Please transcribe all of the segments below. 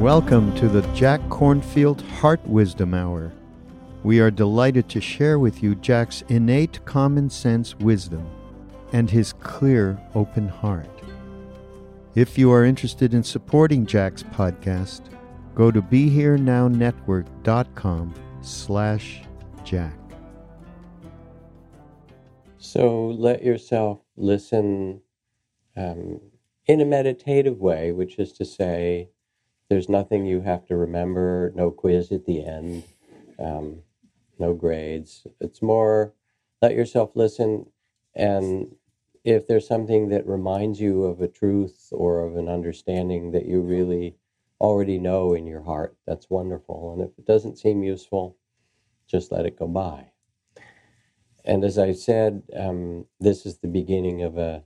Welcome to the Jack Kornfield Heart Wisdom Hour. We are delighted to share with you Jack's innate common sense wisdom and his clear, open heart. If you are interested in supporting Jack's podcast, go to BeHereNowNetwork.com slash Jack. So let yourself listen um, in a meditative way, which is to say, there's nothing you have to remember, no quiz at the end, um, no grades. It's more let yourself listen, and if there's something that reminds you of a truth or of an understanding that you really already know in your heart, that's wonderful. And if it doesn't seem useful, just let it go by. And as I said, um, this is the beginning of a,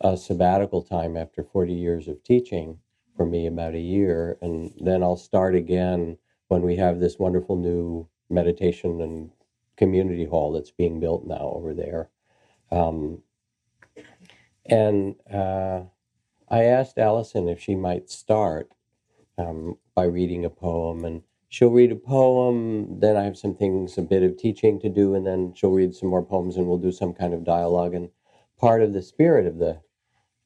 a sabbatical time after 40 years of teaching for me about a year, and then I'll start again when we have this wonderful new meditation and community hall that's being built now over there. Um, and uh, I asked Alison if she might start um, by reading a poem, and she'll read a poem. Then I have some things, a bit of teaching to do, and then she'll read some more poems, and we'll do some kind of dialogue. And part of the spirit of the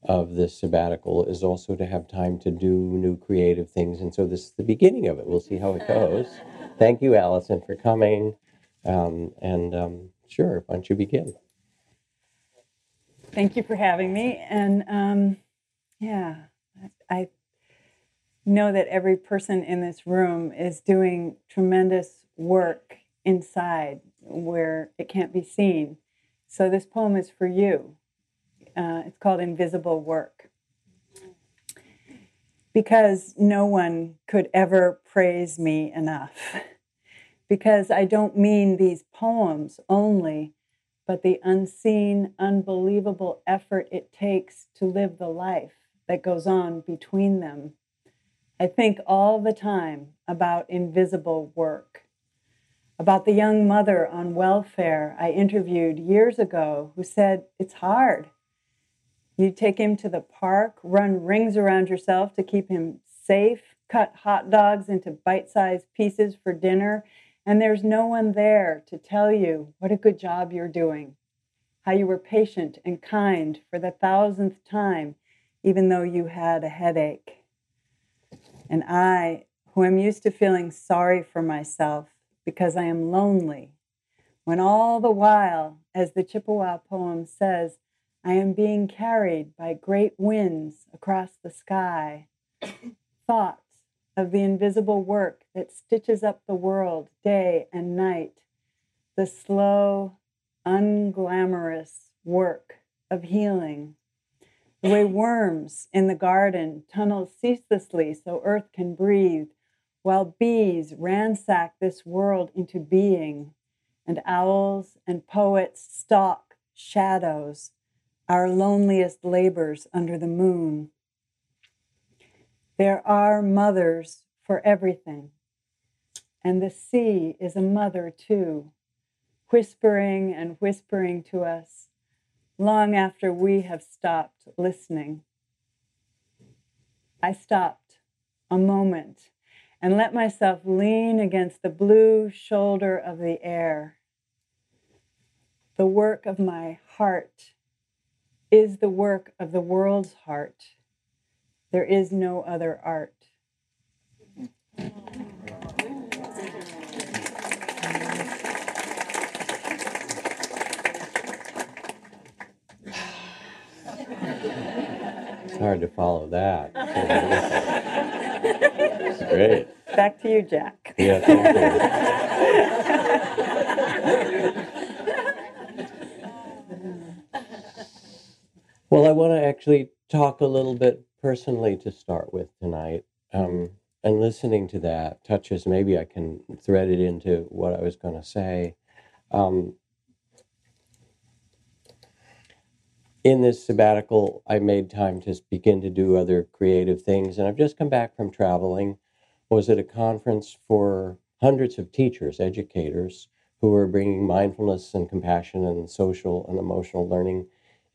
of this sabbatical is also to have time to do new creative things. And so this is the beginning of it. We'll see how it goes. Thank you, Alison, for coming. Um, and um, sure, why don't you begin? Thank you for having me. And um, yeah, I know that every person in this room is doing tremendous work inside where it can't be seen. So this poem is for you. Uh, it's called Invisible Work. Because no one could ever praise me enough. because I don't mean these poems only, but the unseen, unbelievable effort it takes to live the life that goes on between them. I think all the time about invisible work, about the young mother on welfare I interviewed years ago who said, It's hard. You take him to the park, run rings around yourself to keep him safe, cut hot dogs into bite sized pieces for dinner, and there's no one there to tell you what a good job you're doing, how you were patient and kind for the thousandth time, even though you had a headache. And I, who am used to feeling sorry for myself because I am lonely, when all the while, as the Chippewa poem says, I am being carried by great winds across the sky. Thoughts of the invisible work that stitches up the world day and night. The slow, unglamorous work of healing. The way worms in the garden tunnel ceaselessly so earth can breathe, while bees ransack this world into being, and owls and poets stalk shadows our loneliest labors under the moon. There are mothers for everything, and the sea is a mother too, whispering and whispering to us long after we have stopped listening. I stopped a moment and let myself lean against the blue shoulder of the air. The work of my heart is the work of the world's heart. There is no other art. It's hard to follow that. It's great. Back to you, Jack. Yeah, thank you. well, I want to actually talk a little bit personally to start with tonight. Um, and listening to that touches, maybe I can thread it into what I was going to say. Um, in this sabbatical, I made time to begin to do other creative things. And I've just come back from traveling. Was at a conference for hundreds of teachers, educators, who were bringing mindfulness and compassion and social and emotional learning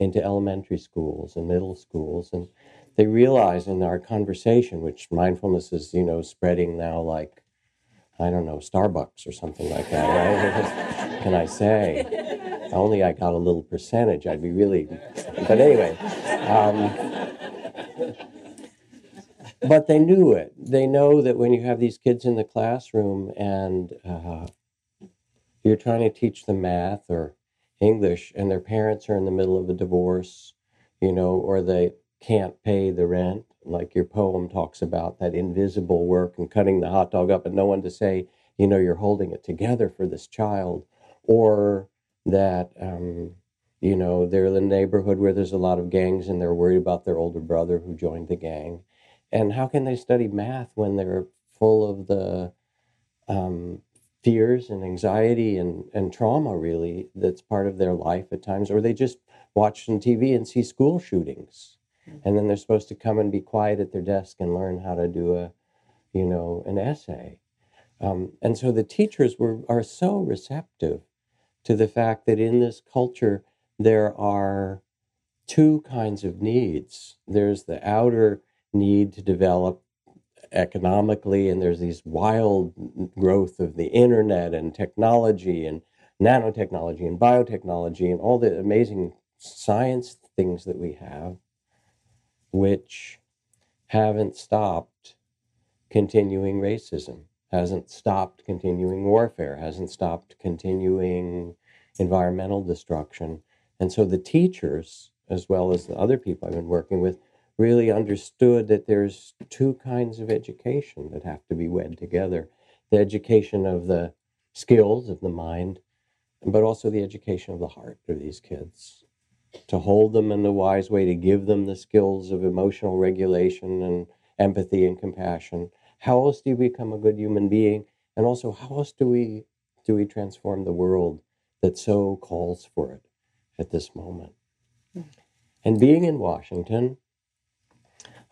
into elementary schools and middle schools. And they realize in our conversation, which mindfulness is, you know, spreading now like, I don't know, Starbucks or something like that, right? Can I say? only I got a little percentage, I'd be really. But anyway, um, but they knew it. They know that when you have these kids in the classroom and uh, you're trying to teach them math or English, and their parents are in the middle of a divorce, you know, or they can't pay the rent, like your poem talks about that invisible work and cutting the hot dog up, and no one to say, you know, you're holding it together for this child, or that um, you know they're in a neighborhood where there's a lot of gangs and they're worried about their older brother who joined the gang. And how can they study math when they're full of the um, fears and anxiety and, and trauma really that's part of their life at times or they just watch on tv and see school shootings mm-hmm. and then they're supposed to come and be quiet at their desk and learn how to do a you know an essay um, and so the teachers were are so receptive to the fact that in this culture there are two kinds of needs. There's the outer need to develop economically, and there's these wild growth of the internet and technology and nanotechnology and biotechnology and all the amazing science things that we have, which haven't stopped continuing racism hasn't stopped continuing warfare, hasn't stopped continuing environmental destruction. And so the teachers, as well as the other people I've been working with, really understood that there's two kinds of education that have to be wed together the education of the skills of the mind, but also the education of the heart of these kids. To hold them in the wise way, to give them the skills of emotional regulation and empathy and compassion, how else do you become a good human being and also how else do we do we transform the world that so calls for it at this moment mm. and being in washington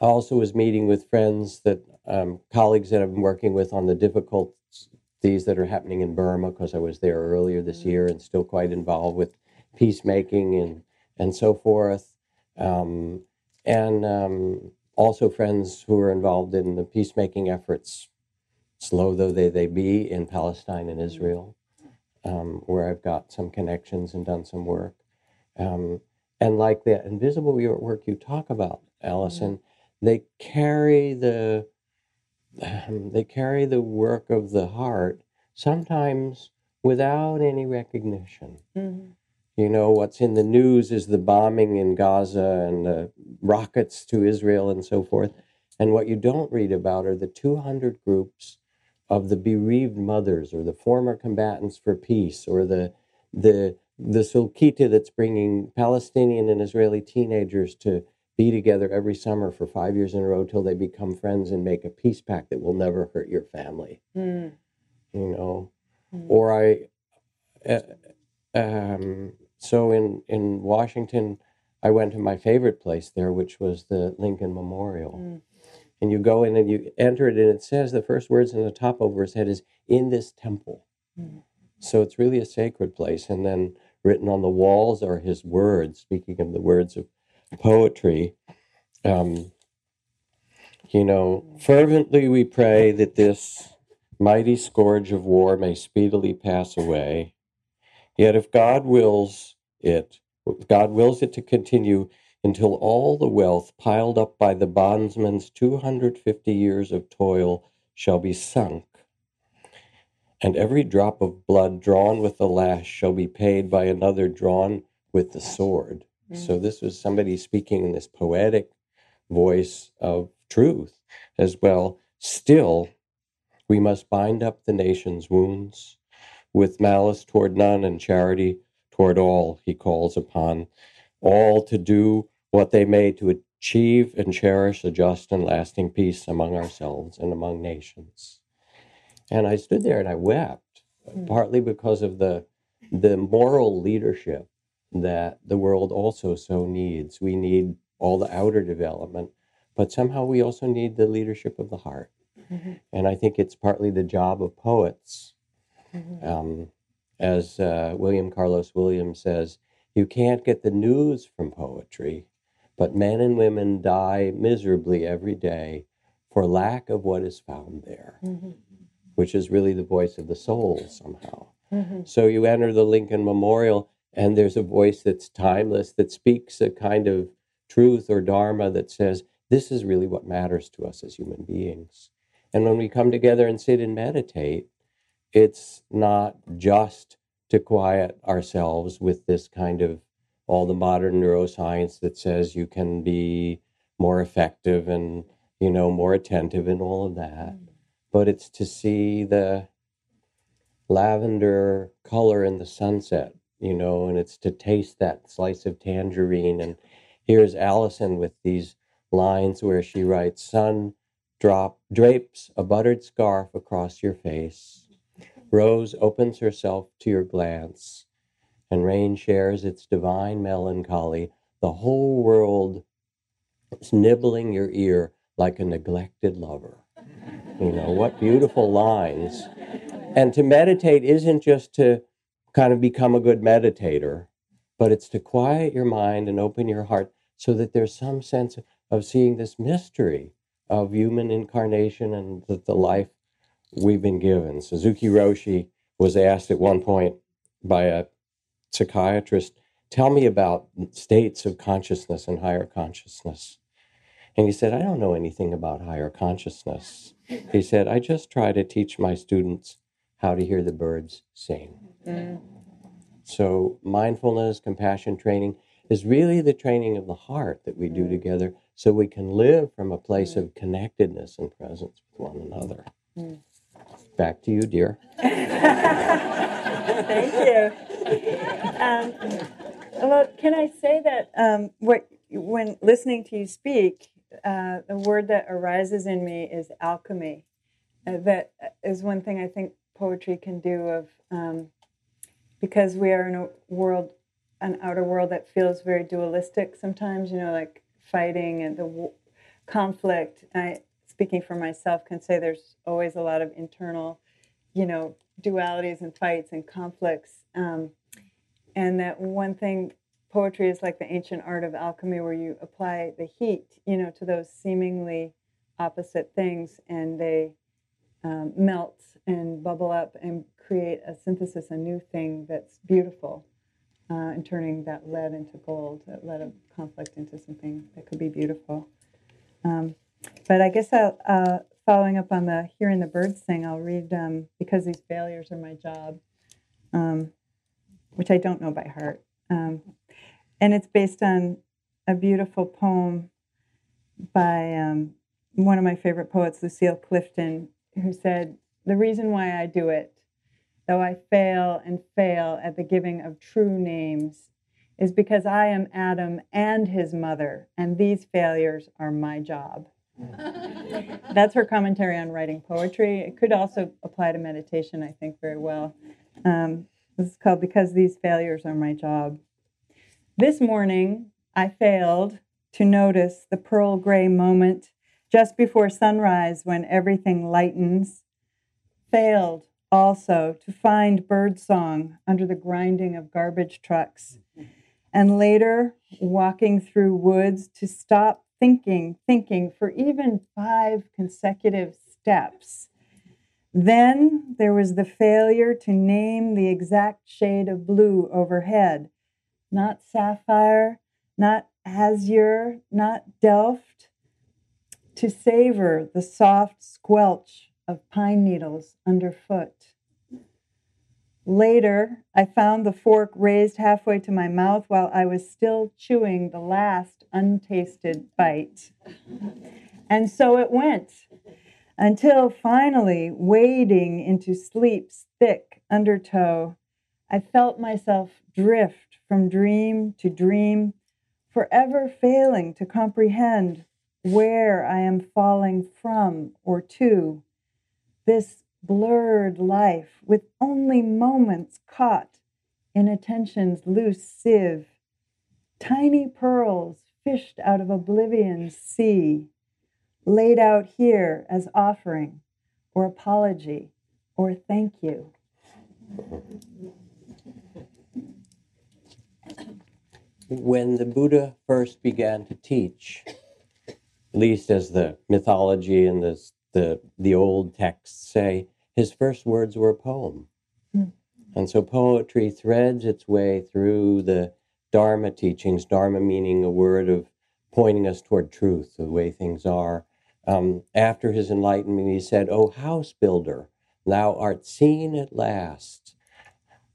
i also was meeting with friends that um, colleagues that i've been working with on the difficulties that are happening in burma because i was there earlier this mm. year and still quite involved with peacemaking and and so forth um, and um, also friends who are involved in the peacemaking efforts, slow though they, they be, in Palestine and Israel, um, where I've got some connections and done some work. Um, and like the invisible work you talk about, Alison, mm-hmm. They carry the um, they carry the work of the heart sometimes without any recognition. Mm-hmm. You know, what's in the news is the bombing in Gaza and the rockets to Israel and so forth. And what you don't read about are the 200 groups of the bereaved mothers or the former combatants for peace or the, the, the Sulkita that's bringing Palestinian and Israeli teenagers to be together every summer for five years in a row till they become friends and make a peace pact that will never hurt your family. Mm. You know, mm. or I, uh, um, so in, in Washington, I went to my favorite place there, which was the Lincoln Memorial. Mm. And you go in and you enter it, and it says the first words in the top over his head is "in this temple." Mm. So it's really a sacred place. And then written on the walls are his words. Speaking of the words of poetry, um, you know, fervently we pray that this mighty scourge of war may speedily pass away Yet if God wills it, God wills it to continue until all the wealth piled up by the bondsman's 250 years of toil shall be sunk, and every drop of blood drawn with the lash shall be paid by another drawn with the sword. Mm. So this was somebody speaking in this poetic voice of truth as well. Still, we must bind up the nation's wounds with malice toward none and charity toward all, he calls upon all to do what they may to achieve and cherish a just and lasting peace among ourselves and among nations. And I stood there and I wept, mm. partly because of the the moral leadership that the world also so needs. We need all the outer development, but somehow we also need the leadership of the heart. Mm-hmm. And I think it's partly the job of poets. Mm-hmm. Um, as uh, William Carlos Williams says, you can't get the news from poetry, but men and women die miserably every day for lack of what is found there, mm-hmm. which is really the voice of the soul somehow. Mm-hmm. So you enter the Lincoln Memorial, and there's a voice that's timeless that speaks a kind of truth or dharma that says, this is really what matters to us as human beings. And when we come together and sit and meditate, it's not just to quiet ourselves with this kind of all the modern neuroscience that says you can be more effective and you know more attentive and all of that mm. but it's to see the lavender color in the sunset you know and it's to taste that slice of tangerine. And here's Alison with these lines where she writes sun drop drapes a buttered scarf across your face. Rose opens herself to your glance. And rain shares its divine melancholy. The whole world is nibbling your ear like a neglected lover. You know what beautiful lines. And to meditate isn't just to kind of become a good meditator but it's to quiet your mind and open your heart so that there's some sense of seeing this mystery of human incarnation and the, the life we've been given. Suzuki Roshi was asked at one point by a psychiatrist, Tell me about states of consciousness and higher consciousness. And he said, I don't know anything about higher consciousness. He said, I just try to teach my students how to hear the birds sing. Mm. So, mindfulness, compassion training is really the training of the heart that we do mm. together so we can live from a place of connectedness and presence with one another. Mm. Back to you, dear. Thank you. Um, well, can I say that um, what when listening to you speak, uh, the word that arises in me is alchemy. Uh, that is one thing I think poetry can do. Of um, because we are in a world an outer world that feels very dualistic sometimes, you know, like fighting and the w- conflict. I, speaking for myself, can say there's always a lot of internal, you know, dualities and fights and conflicts. Um, and that one thing, poetry is like the ancient art of alchemy where you apply the heat, you know, to those seemingly opposite things and they um, melt and bubble up and create a synthesis, a new thing that's beautiful uh, and turning that lead into gold, that lead of conflict into something that could be beautiful. Um, but I guess I'll, uh, following up on the hearing the birds sing, I'll read um, because these failures are my job, um, which I don't know by heart, um, and it's based on a beautiful poem by um, one of my favorite poets, Lucille Clifton, who said, "The reason why I do it though I fail and fail at the giving of true names, is because I am Adam and his mother, and these failures are my job. That's her commentary on writing poetry. It could also apply to meditation, I think, very well. Um, this is called Because These Failures Are My Job. This morning, I failed to notice the pearl gray moment just before sunrise when everything lightens. Failed also to find birdsong under the grinding of garbage trucks. And later, walking through woods to stop thinking, thinking for even five consecutive steps Then there was the failure to name the exact shade of blue overhead. Not sapphire, not azure, not delft. To savor the soft squelch of pine needles underfoot. Later, I found the fork raised halfway to my mouth while I was still chewing the last untasted bite. And so it went until finally, wading into sleep's thick undertow, I felt myself drift from dream to dream, forever failing to comprehend where I am falling from or to. This blurred life with only moments caught in attention's loose sieve, tiny pearls fished out of oblivion's sea laid out here as offering or apology or thank you. When the Buddha first began to teach, least as the mythology and the, the, the old texts say, his first words were a poem. Mm. And so poetry threads its way through the Dharma teachings, Dharma meaning a word of pointing us toward truth, the way things are, um, after his enlightenment, he said, O house builder, thou art seen at last.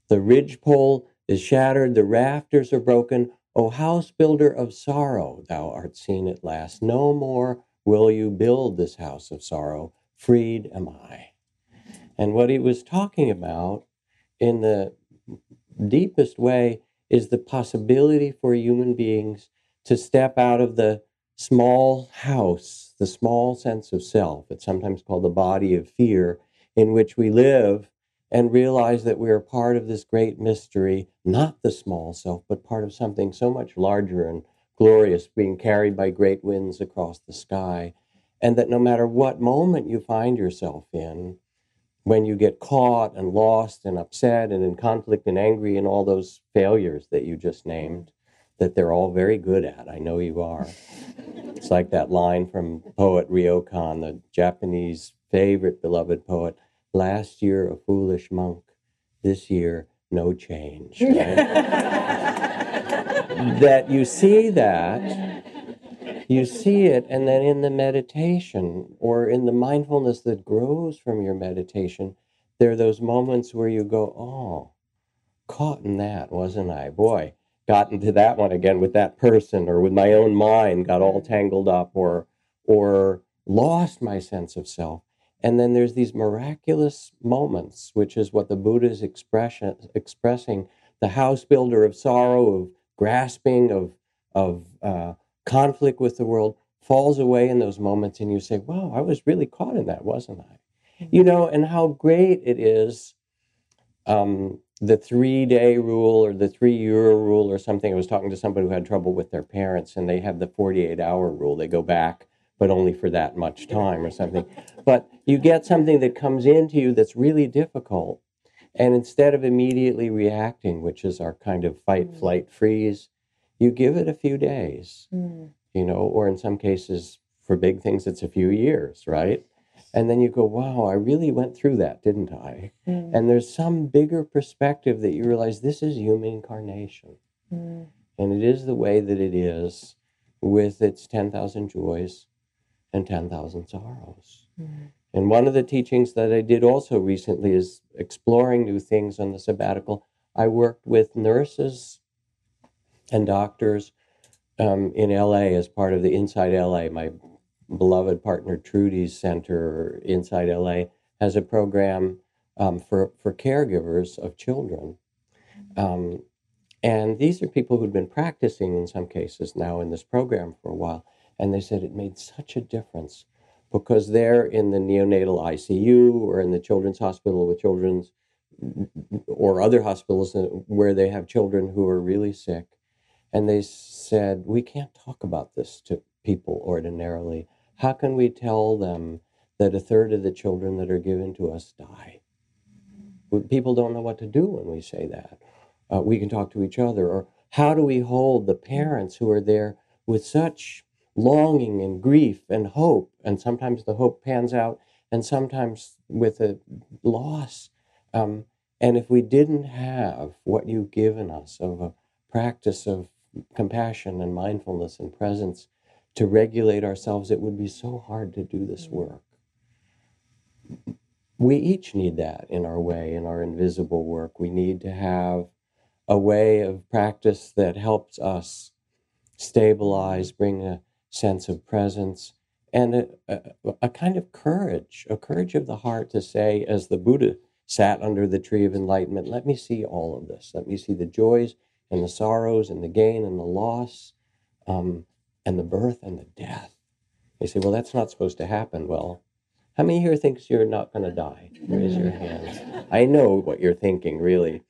The ridgepole is shattered, the rafters are broken. O house builder of sorrow, thou art seen at last. No more will you build this house of sorrow. Freed am I. And what he was talking about in the deepest way is the possibility for human beings to step out of the small house, the small sense of self, it's sometimes called the body of fear, in which we live and realize that we are part of this great mystery, not the small self, but part of something so much larger and glorious, being carried by great winds across the sky. And that no matter what moment you find yourself in, when you get caught and lost and upset and in conflict and angry and all those failures that you just named, that they're all very good at. I know you are. it's like that line from poet Ryokan, the Japanese favorite beloved poet. Last year, a foolish monk. This year, no change. Right? that you see that, you see it, and then in the meditation or in the mindfulness that grows from your meditation, there are those moments where you go, oh, caught in that, wasn't I? Boy, got into that one again with that person or with my own mind got all tangled up or or lost my sense of self and then there's these miraculous moments which is what the buddha is expression, expressing the house builder of sorrow of grasping of of uh, conflict with the world falls away in those moments and you say wow i was really caught in that wasn't i you know and how great it is um, the three day rule or the three year rule or something. I was talking to somebody who had trouble with their parents and they have the 48 hour rule. They go back, but only for that much time or something. But you get something that comes into you that's really difficult. And instead of immediately reacting, which is our kind of fight, mm. flight, freeze, you give it a few days, mm. you know, or in some cases, for big things, it's a few years, right? And then you go, wow, I really went through that, didn't I? Mm. And there's some bigger perspective that you realize this is human incarnation. Mm. And it is the way that it is with its 10,000 joys and 10,000 sorrows. Mm. And one of the teachings that I did also recently is exploring new things on the sabbatical. I worked with nurses and doctors um, in LA as part of the InsightLA, my beloved partner Trudy's Center InsightLA has a program um, for for caregivers of children, um, and these are people who'd been practicing in some cases now in this program for a while, and they said it made such a difference because they're in the neonatal ICU or in the children's hospital with children's or other hospitals where they have children who are really sick, and they said we can't talk about this to people ordinarily how can we tell them that a third of the children that are given to us die? People don't know what to do when we say that. Uh, we can talk to each other. Or how do we hold the parents who are there with such longing and grief and hope? And sometimes the hope pans out and sometimes with a loss. Um, and if we didn't have what you've given us of a practice of compassion and mindfulness and presence to regulate ourselves, it would be so hard to do this work. We each need that in our way, in our invisible work. We need to have a way of practice that helps us stabilize, bring a sense of presence, and a, a, a, kind of courage, a courage of the heart to say, as the Buddha sat under the tree of enlightenment, let me see all of this. Let me see the joys and the sorrows and the gain and the loss um, and the birth and the death. You say, well, that's not supposed to happen. Well, how many here thinks you're not going to die? Raise your hands. I know what you're thinking, really,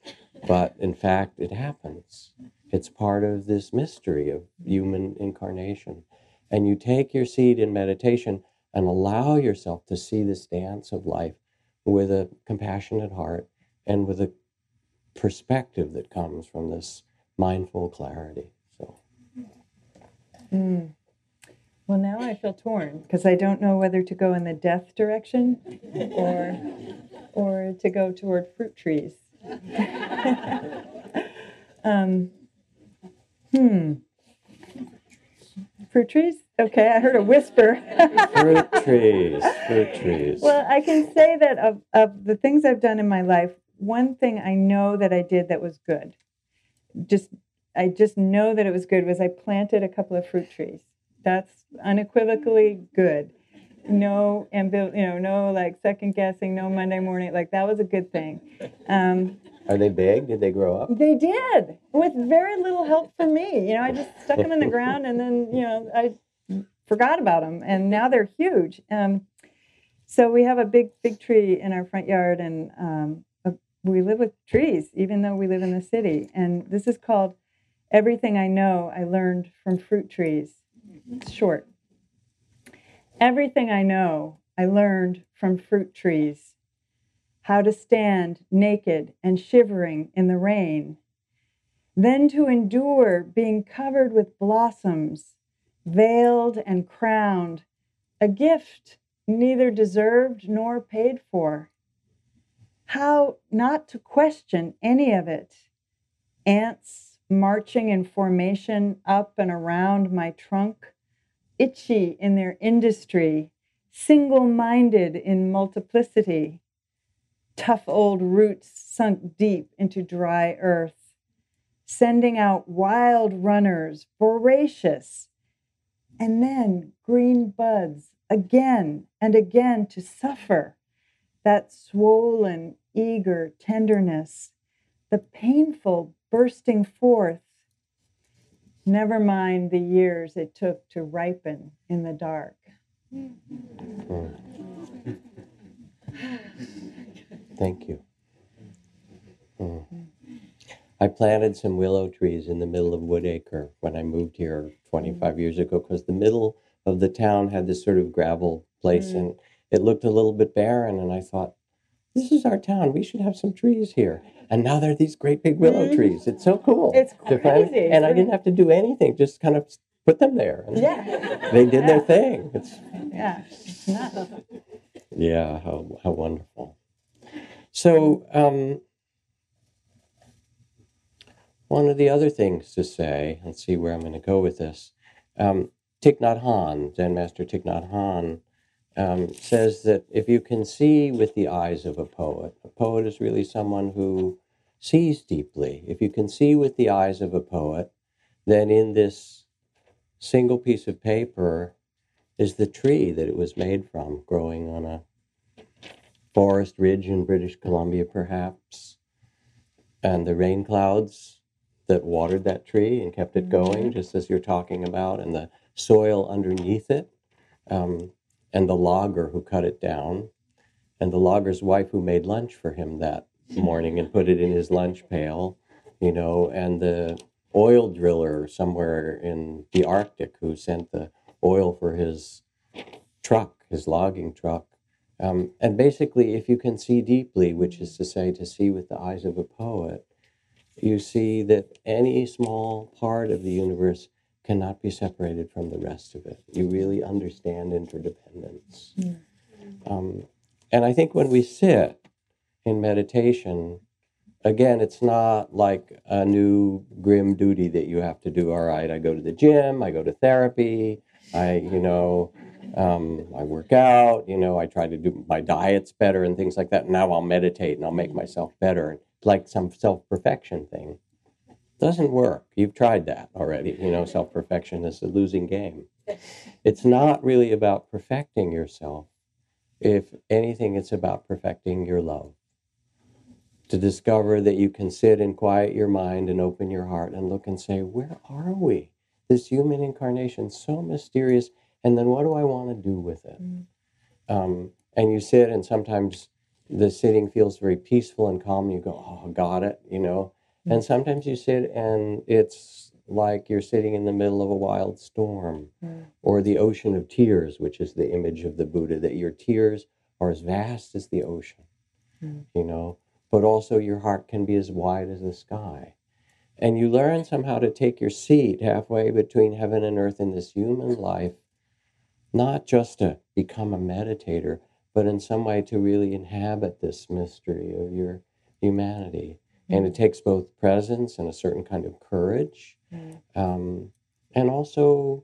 but in fact, it happens. It's part of this mystery of human incarnation. And you take your seat in meditation and allow yourself to see this dance of life with a compassionate heart and with a perspective that comes from this mindful clarity. So. Mm. Well, now I feel torn because I don't know whether to go in the death direction or or to go toward fruit trees. um, hmm. Fruit trees? Okay, I heard a whisper. fruit trees, fruit trees. Well, I can say that of, of the things I've done in my life, one thing I know that I did that was good just I just know that it was good was I planted a couple of fruit trees. That's unequivocally good. No ambil, you know, no like second guessing, no Monday morning. Like that was a good thing. Um, Are they big? Did they grow up? They did, with very little help from me. You know, I just stuck them in the ground, and then you know I forgot about them, and now they're huge. Um, so we have a big big tree in our front yard, and um, we live with trees, even though we live in the city. And this is called Everything I Know I Learned from Fruit Trees. It's short. Everything I know I learned from fruit trees. How to stand naked and shivering in the rain. Then to endure being covered with blossoms, veiled and crowned, a gift neither deserved nor paid for how not to question any of it. Ants marching in formation up and around my trunk, itchy in their industry, single minded in multiplicity, tough old roots sunk deep into dry earth, sending out wild runners, voracious, and then green buds again and again to suffer that swollen, eager tenderness, the painful bursting forth. Never mind the years it took to ripen in the dark. Thank you. Mm. I planted some willow trees in the middle of Woodacre when I moved here 25 years ago because the middle of the town had this sort of gravel place mm. and it looked a little bit barren, and I thought, this is our town. We should have some trees here. And now there are these great big willow mm-hmm. trees. It's so cool. It's crazy. and I didn't have to do anything, just kind of put them there. yeah. They did yeah. their thing. It's, yeah. Yeah, how, how wonderful. So, um, one of the other things to say, let's see where I'm going to go with this. Um, Thich Nhat Hanh, Zen Master Thich Nhat Hanh, um, says that if you can see with the eyes of a poet, a poet is really someone who sees deeply. If you can see with the eyes of a poet, then in this single piece of paper is the tree that it was made from, growing on a forest ridge in British Columbia, perhaps, and the rain clouds that watered that tree and kept it going, mm-hmm. just as you're talking about, and the soil underneath it. Um, and the logger who cut it down, and the logger's wife who made lunch for him that morning and put it in his lunch pail, you know, and the oil driller somewhere in the Arctic who sent the oil for his truck, his logging truck. Um, and basically, if you can see deeply, which is to say, to see with the eyes of a poet, you see that any small part of the universe cannot be separated from the rest of it. You really understand interdependence. Mm. Um, and I think when we sit in meditation, again, it's not like a new grim duty that you have to do. All right, I go to the gym, I go to therapy, I, you know, um, I work out, you know, I try to do my diets better and things like that. Now I'll meditate and I'll make myself better, like some self perfection thing. Doesn't work. You've tried that already. You know, self perfection is a losing game. It's not really about perfecting yourself. If anything, it's about perfecting your love. To discover that you can sit and quiet your mind and open your heart and look and say, Where are we? This human incarnation, so mysterious. And then what do I want to do with it? Mm. Um, and you sit, and sometimes the sitting feels very peaceful and calm. And You go, Oh, got it, you know. And sometimes you sit and it's like you're sitting in the middle of a wild storm mm. or the ocean of tears, which is the image of the Buddha, that your tears are as vast as the ocean, mm. you know, but also your heart can be as wide as the sky. And you learn somehow to take your seat halfway between heaven and earth in this human life, not just to become a meditator, but in some way to really inhabit this mystery of your humanity. And it takes both presence and a certain kind of courage mm. um, and also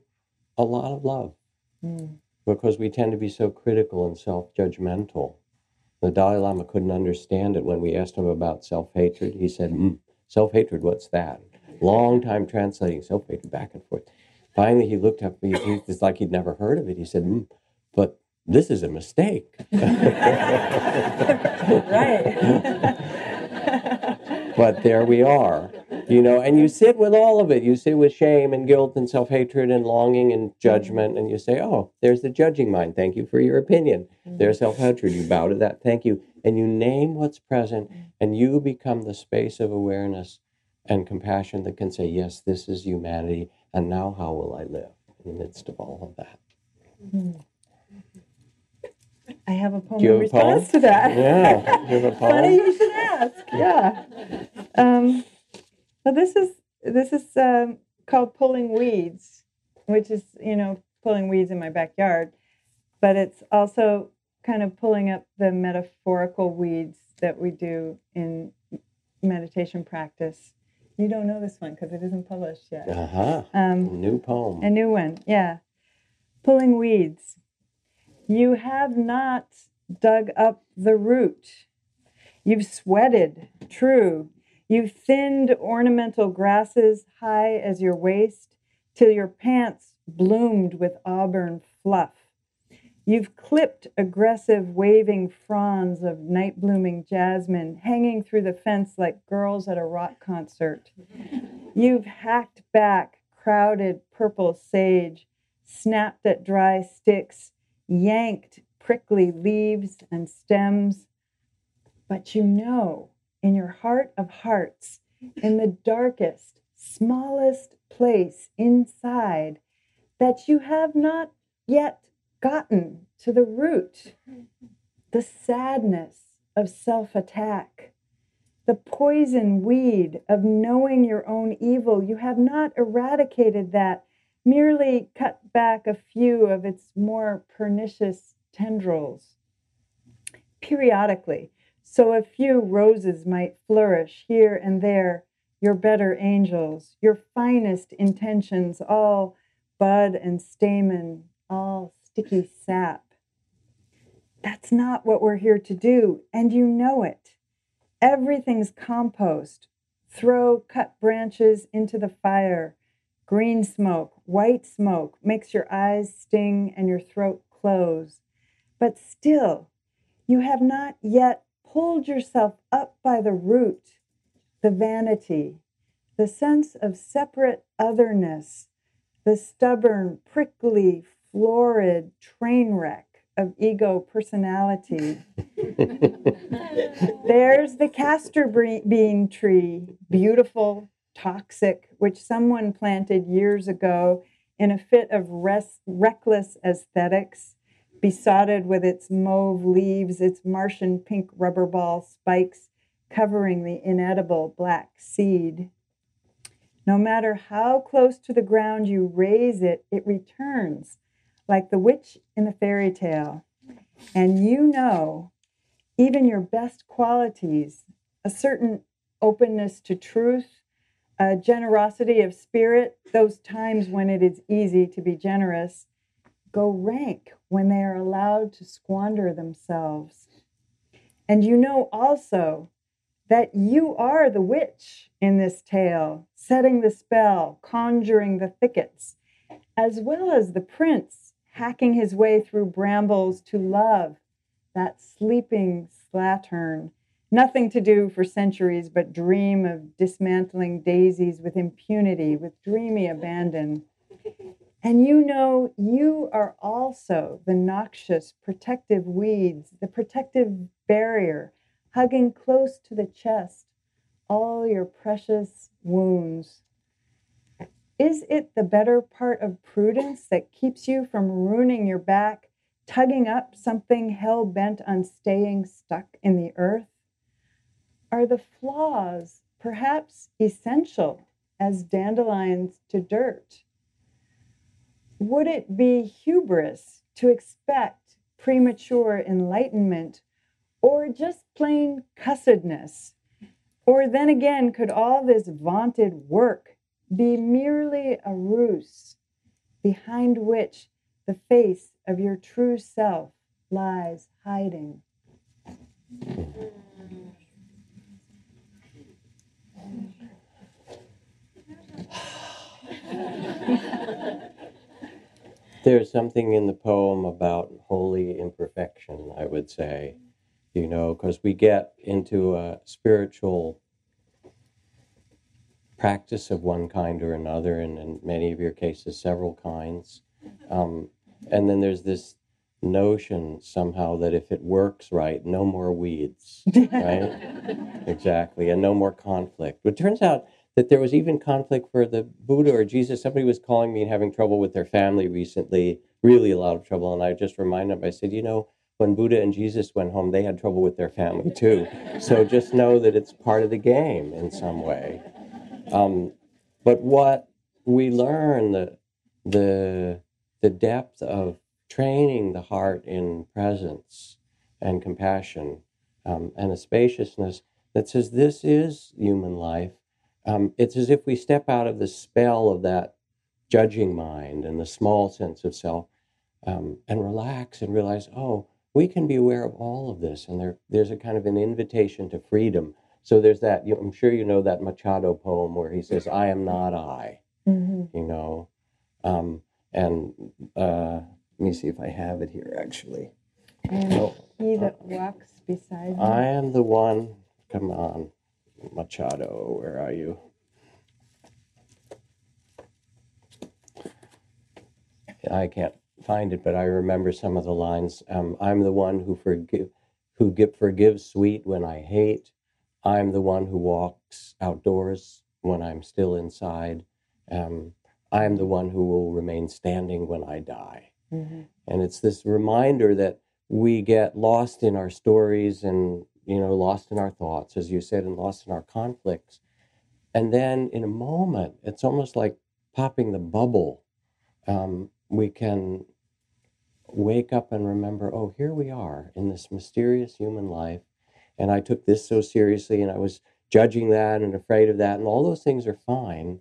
a lot of love mm. because we tend to be so critical and self judgmental. The Dalai Lama couldn't understand it when we asked him about self hatred. He said, mm, Self hatred, what's that? Long time translating self hatred back and forth. Finally, he looked up, at me. it's like he'd never heard of it. He said, mm, But this is a mistake. right. but there we are you know and you sit with all of it. You sit with shame and guilt and self-hatred and longing and judgment and you say oh there's the judging mind. Thank you for your opinion. Mm-hmm. there's self-hatred. You bow to that. Thank you. And you name what's present and you become the space of awareness and compassion that can say yes this is humanity and now how will i live? In the midst of all of that. Mm-hmm. I have a poem in response to that. Yeah, you have a poem. Funny you should ask. Yeah. Um, well, this is this is um, called pulling weeds, which is you know pulling weeds in my backyard, but it's also kind of pulling up the metaphorical weeds that we do in meditation practice. You don't know this one because it isn't published yet. Uh huh. Um, new poem. A new one, yeah. Pulling weeds. You have not dug up the root. You've sweated, true. You've thinned ornamental grasses high as your waist till your pants bloomed with auburn fluff. You've clipped aggressive waving fronds of night blooming jasmine hanging through the fence like girls at a rock concert. You've hacked back crowded purple sage, snapped at dry sticks, yanked prickly leaves and stems. But you know, in your heart of hearts, in the darkest, smallest place inside, that you have not yet gotten to the root, the sadness of self attack, the poison weed of knowing your own evil. You have not eradicated that merely cut back a few of its more pernicious tendrils. Periodically, so a few roses might flourish here and there, your better angels, your finest intentions, all bud and stamen, all sticky sap. That's not what we're here to do, and you know it. Everything's compost. Throw cut branches into the fire Green smoke, white smoke makes your eyes sting and your throat close. But still, you have not yet pulled yourself up by the root, the vanity, the sense of separate otherness, the stubborn, prickly, florid train wreck of ego personality. There's the castor bean tree, beautiful, toxic, which someone planted years ago in a fit of res- reckless aesthetics, besotted with its mauve leaves, its Martian pink rubber ball spikes covering the inedible black seed. No matter how close to the ground you raise it, it returns like the witch in the fairy tale. And you know, even your best qualities, a certain openness to truth, a generosity of spirit, those times when it is easy to be generous, go rank when they are allowed to squander themselves. And you know also that you are the witch in this tale, setting the spell, conjuring the thickets, as well as the prince hacking his way through brambles to love that sleeping slattern. Nothing to do for centuries but dream of dismantling daisies with impunity, with dreamy abandon. And you know, you are also the noxious protective weeds, the protective barrier hugging close to the chest all your precious wounds. Is it the better part of prudence that keeps you from ruining your back, tugging up something hell bent on staying stuck in the earth? Are the flaws perhaps essential as dandelions to dirt? Would it be hubris to expect premature enlightenment or just plain cussedness? Or then again, could all this vaunted work be merely a ruse behind which the face of your true self lies hiding? There's something in the poem about holy imperfection, I would say you know, because we get into a spiritual practice of one kind or another, and in many of your cases, several kinds. Um, and then there's this notion somehow that if it works right, no more weeds, right? exactly, and no more conflict. But it turns out that there was even conflict for the Buddha or Jesus. Somebody was calling me and having trouble with their family recently, really a lot of trouble. And I just reminded them, I said, you know, when Buddha and Jesus went home, they had trouble with their family too. So just know that it's part of the game in some way. Um, but what we learn the the the depth of training the heart in presence and compassion um, and a spaciousness that says this is human life. Um, it's as if we step out of the spell of that judging mind and the small sense of self um, and relax and realize, oh, we can be aware of all of this, and there, there's a kind of an invitation to freedom. So there's that. You, I'm sure you know that Machado poem where he says, "I am not I," mm-hmm. you know, um, and uh, let me see if I have it here. Actually, and oh, he that uh, walks beside me. I am the one. Come on, Machado, where are you? I can't find it, but I remember some of the lines. Um, I'm the one who forgive, who give, forgives sweet when I hate. I'm the one who walks outdoors when I'm still inside. Um, I'm the one who will remain standing when I die. Mm-hmm. And it's this reminder that we get lost in our stories and you know lost in our thoughts, as you said, and lost in our conflicts. And then in a moment, it's almost like popping the bubble. Um, we can wake up and remember, oh, here we are in this mysterious human life. And I took this so seriously and I was judging that and afraid of that. And all those things are fine.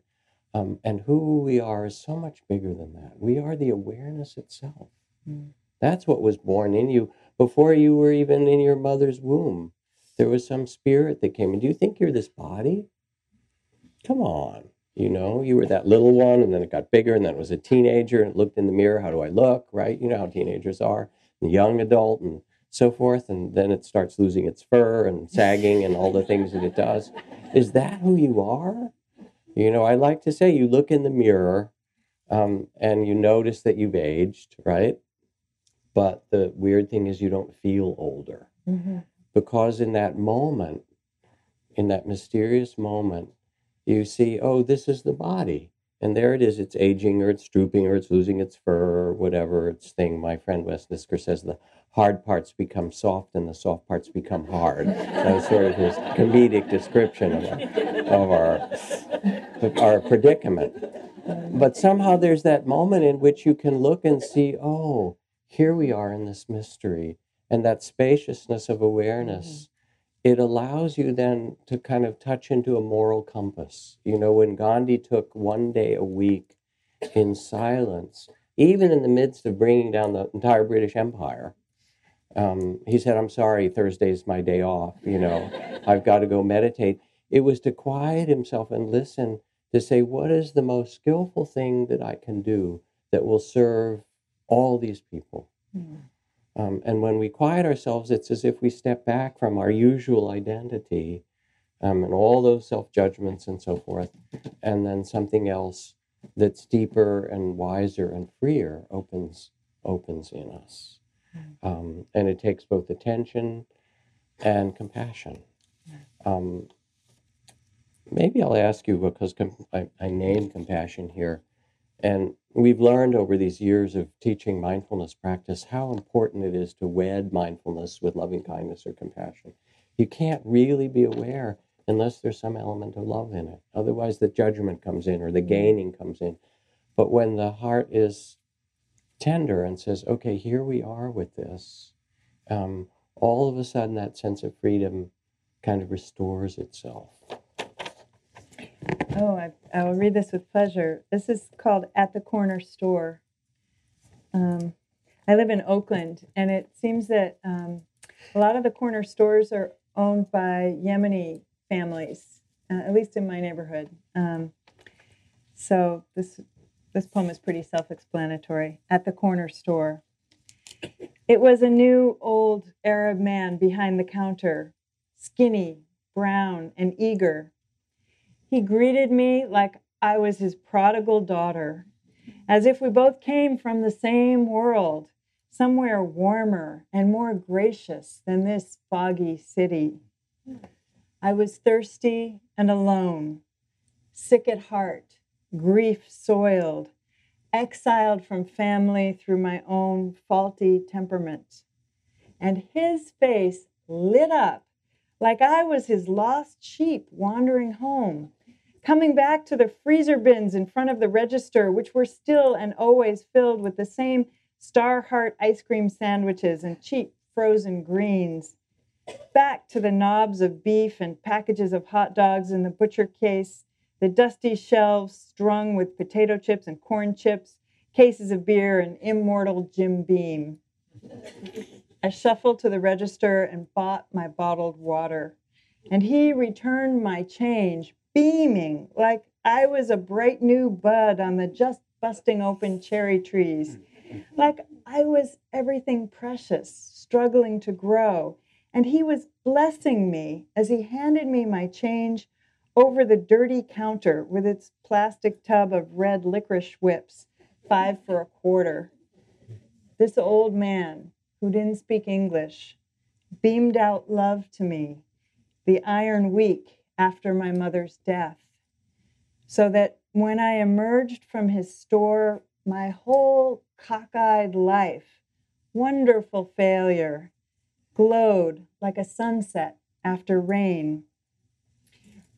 Um, and who we are is so much bigger than that. We are the awareness itself. Mm. That's what was born in you before you were even in your mother's womb. There was some spirit that came in. Do you think you're this body? Come on. You know, you were that little one, and then it got bigger, and then it was a teenager, and looked in the mirror. How do I look? Right? You know how teenagers are, the young adult, and so forth. And then it starts losing its fur and sagging, and all the things that it does. Is that who you are? You know, I like to say you look in the mirror, um, and you notice that you've aged, right? But the weird thing is, you don't feel older mm-hmm. because in that moment, in that mysterious moment, you see, oh, this is the body. And there it is, it's aging or it's drooping or it's losing its fur or whatever its thing. My friend Wes Nisker says the hard parts become soft and the soft parts become hard. That was sort of his comedic description of our, of our, our predicament. But somehow there's that moment in which you can look and see, oh, here we are in this mystery. And that spaciousness of awareness, it allows you then to kind of touch into a moral compass. You know, when Gandhi took one day a week in silence, even in the midst of bringing down the entire British Empire, um, he said, I'm sorry, Thursday's my day off. You know, I've got to go meditate. It was to quiet himself and listen to say, what is the most skillful thing that I can do that will serve all these people? Mm. Um, and when we quiet ourselves, it's as if we step back from our usual identity um, and all those self judgments and so forth, and then something else that's deeper and wiser and freer opens opens in us. Mm. Um, and it takes both attention and compassion. Um, maybe I'll ask you because com- I, I name compassion here. And we've learned over these years of teaching mindfulness practice how important it is to wed mindfulness with loving kindness or compassion. You can't really be aware unless there's some element of love in it. Otherwise, the judgment comes in or the gaining comes in. But when the heart is tender and says, okay, here we are with this, um, all of a sudden that sense of freedom kind of restores itself. Oh, I, I will read this with pleasure. This is called At the Corner Store. Um, I live in Oakland, and it seems that um, a lot of the corner stores are owned by Yemeni families, uh, at least in my neighborhood. Um, so this this poem is pretty self-explanatory. At the corner store, it was a new old Arab man behind the counter, skinny, brown, and eager he greeted me like I was his prodigal daughter, as if we both came from the same world, somewhere warmer and more gracious than this foggy city. I was thirsty and alone, sick at heart, grief soiled, exiled from family through my own faulty temperament. And his face lit up like I was his lost sheep wandering home, coming back to the freezer bins in front of the register, which were still and always filled with the same Star Heart ice cream sandwiches and cheap frozen greens. Back to the knobs of beef and packages of hot dogs in the butcher case, the dusty shelves strung with potato chips and corn chips, cases of beer, and immortal Jim Beam. I shuffled to the register and bought my bottled water. And he returned my change, beaming like I was a bright new bud on the just busting open cherry trees, mm-hmm. Mm-hmm. like I was everything precious, struggling to grow. And he was blessing me as he handed me my change over the dirty counter with its plastic tub of red licorice whips, five for a quarter. This old man, who didn't speak English, beamed out love to me, the iron weak after my mother's death. So that when I emerged from his store, my whole cockeyed life, wonderful failure, glowed like a sunset after rain.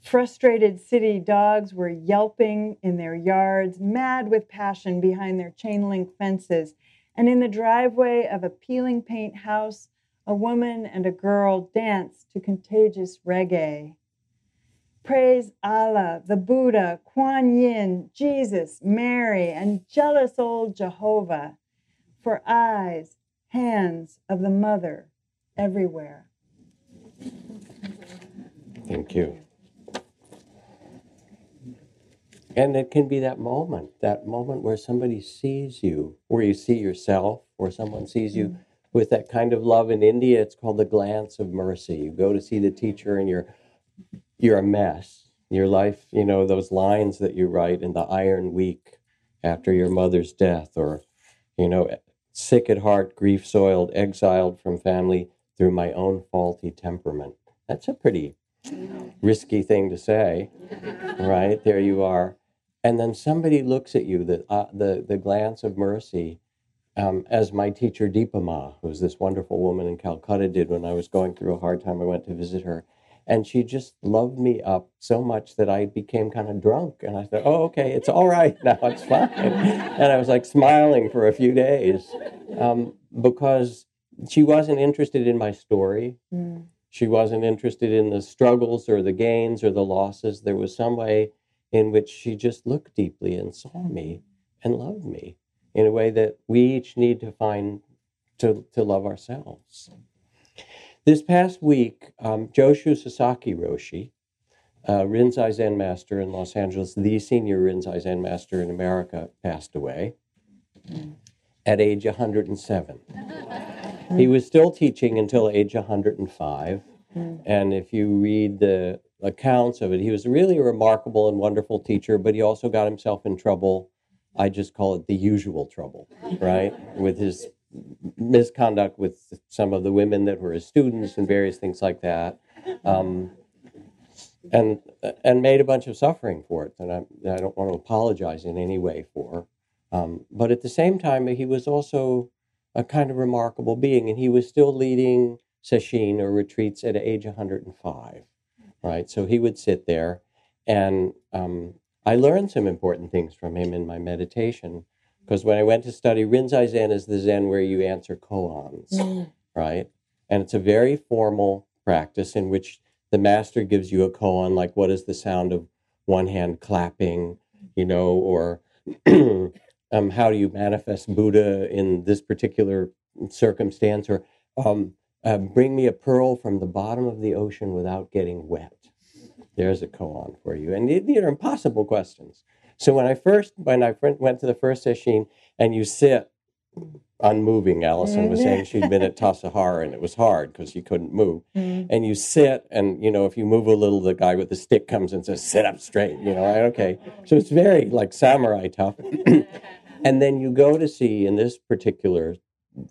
Frustrated city dogs were yelping in their yards, mad with passion behind their chain link fences. And in the driveway of a peeling paint house, a woman and a girl danced to contagious reggae. Praise Allah, the Buddha, Kuan Yin, Jesus, Mary, and jealous old Jehovah for eyes, hands of the mother everywhere. Thank you. And it can be that moment, that moment where somebody sees you, where you see yourself, or someone sees you mm. with that kind of love. In India, it's called the glance of mercy. You go to see the teacher and you're you're a mess. Your life, you know, those lines that you write in the Iron Week after your mother's death, or, you know, sick at heart, grief soiled, exiled from family through my own faulty temperament. That's a pretty risky thing to say, right? There you are. And then somebody looks at you, the, uh, the, the glance of mercy, um, as my teacher Dipa Ma, who was this wonderful woman in Calcutta, did when I was going through a hard time. I went to visit her. And she just loved me up so much that I became kind of drunk. And I said, Oh, okay, it's all right now, it's fine. and I was like smiling for a few days um, because she wasn't interested in my story. Mm. She wasn't interested in the struggles or the gains or the losses. There was some way in which she just looked deeply and saw me and loved me in a way that we each need to find to, to love ourselves. This past week, um, Joshu Sasaki Roshi, uh, Rinzai Zen master in Los Angeles, the senior Rinzai Zen master in America, passed away at age 107. He was still teaching until age 105. And if you read the accounts of it, he was really a remarkable and wonderful teacher, but he also got himself in trouble. I just call it the usual trouble, right? With his misconduct with some of the women that were his students and various things like that. Um, and and made a bunch of suffering for it that I, that I don't want to apologize in any way for. Um, but at the same time, he was also a kind of remarkable being, and he was still leading sesshin or retreats at age 105, right? So he would sit there, and um, I learned some important things from him in my meditation. Because when I went to study Rinzai Zen is the Zen where you answer koans, right? And it's a very formal practice in which the master gives you a koan, like what is the sound of one hand clapping, you know, or um, how do you manifest Buddha in this particular circumstance, or um, uh, bring me a pearl from the bottom of the ocean without getting wet. There's a koan for you, and these are impossible questions. So when I first, when I went to the first sesshin, and you sit unmoving, Alison was saying she'd been at Tassajara and it was hard because she couldn't move. Mm. And you sit, and you know, if you move a little, the guy with the stick comes and says, "Sit up straight." You know, right? okay. So it's very like samurai tough. and then you go to see in this particular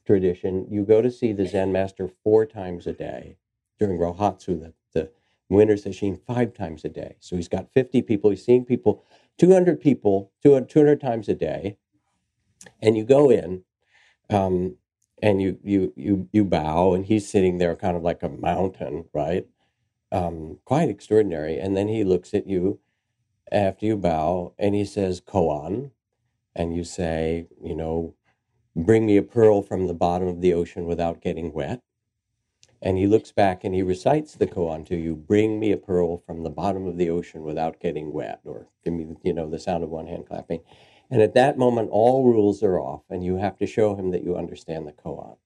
tradition, you go to see the Zen master four times a day during Rohatsu, the, the winter sesshin, five times a day. So he's got 50 people. He's seeing people, 200 people, 200, 200 times a day. And you go in, um, and you you you you bow, and he's sitting there, kind of like a mountain, right? Um, quite extraordinary. And then he looks at you after you bow, and he says, "Koan," and you say, you know, "Bring me a pearl from the bottom of the ocean without getting wet." And he looks back and he recites the koan to you, "Bring me a pearl from the bottom of the ocean without getting wet," or give me, you know, the sound of one hand clapping. And at that moment, all rules are off, and you have to show him that you understand the koan.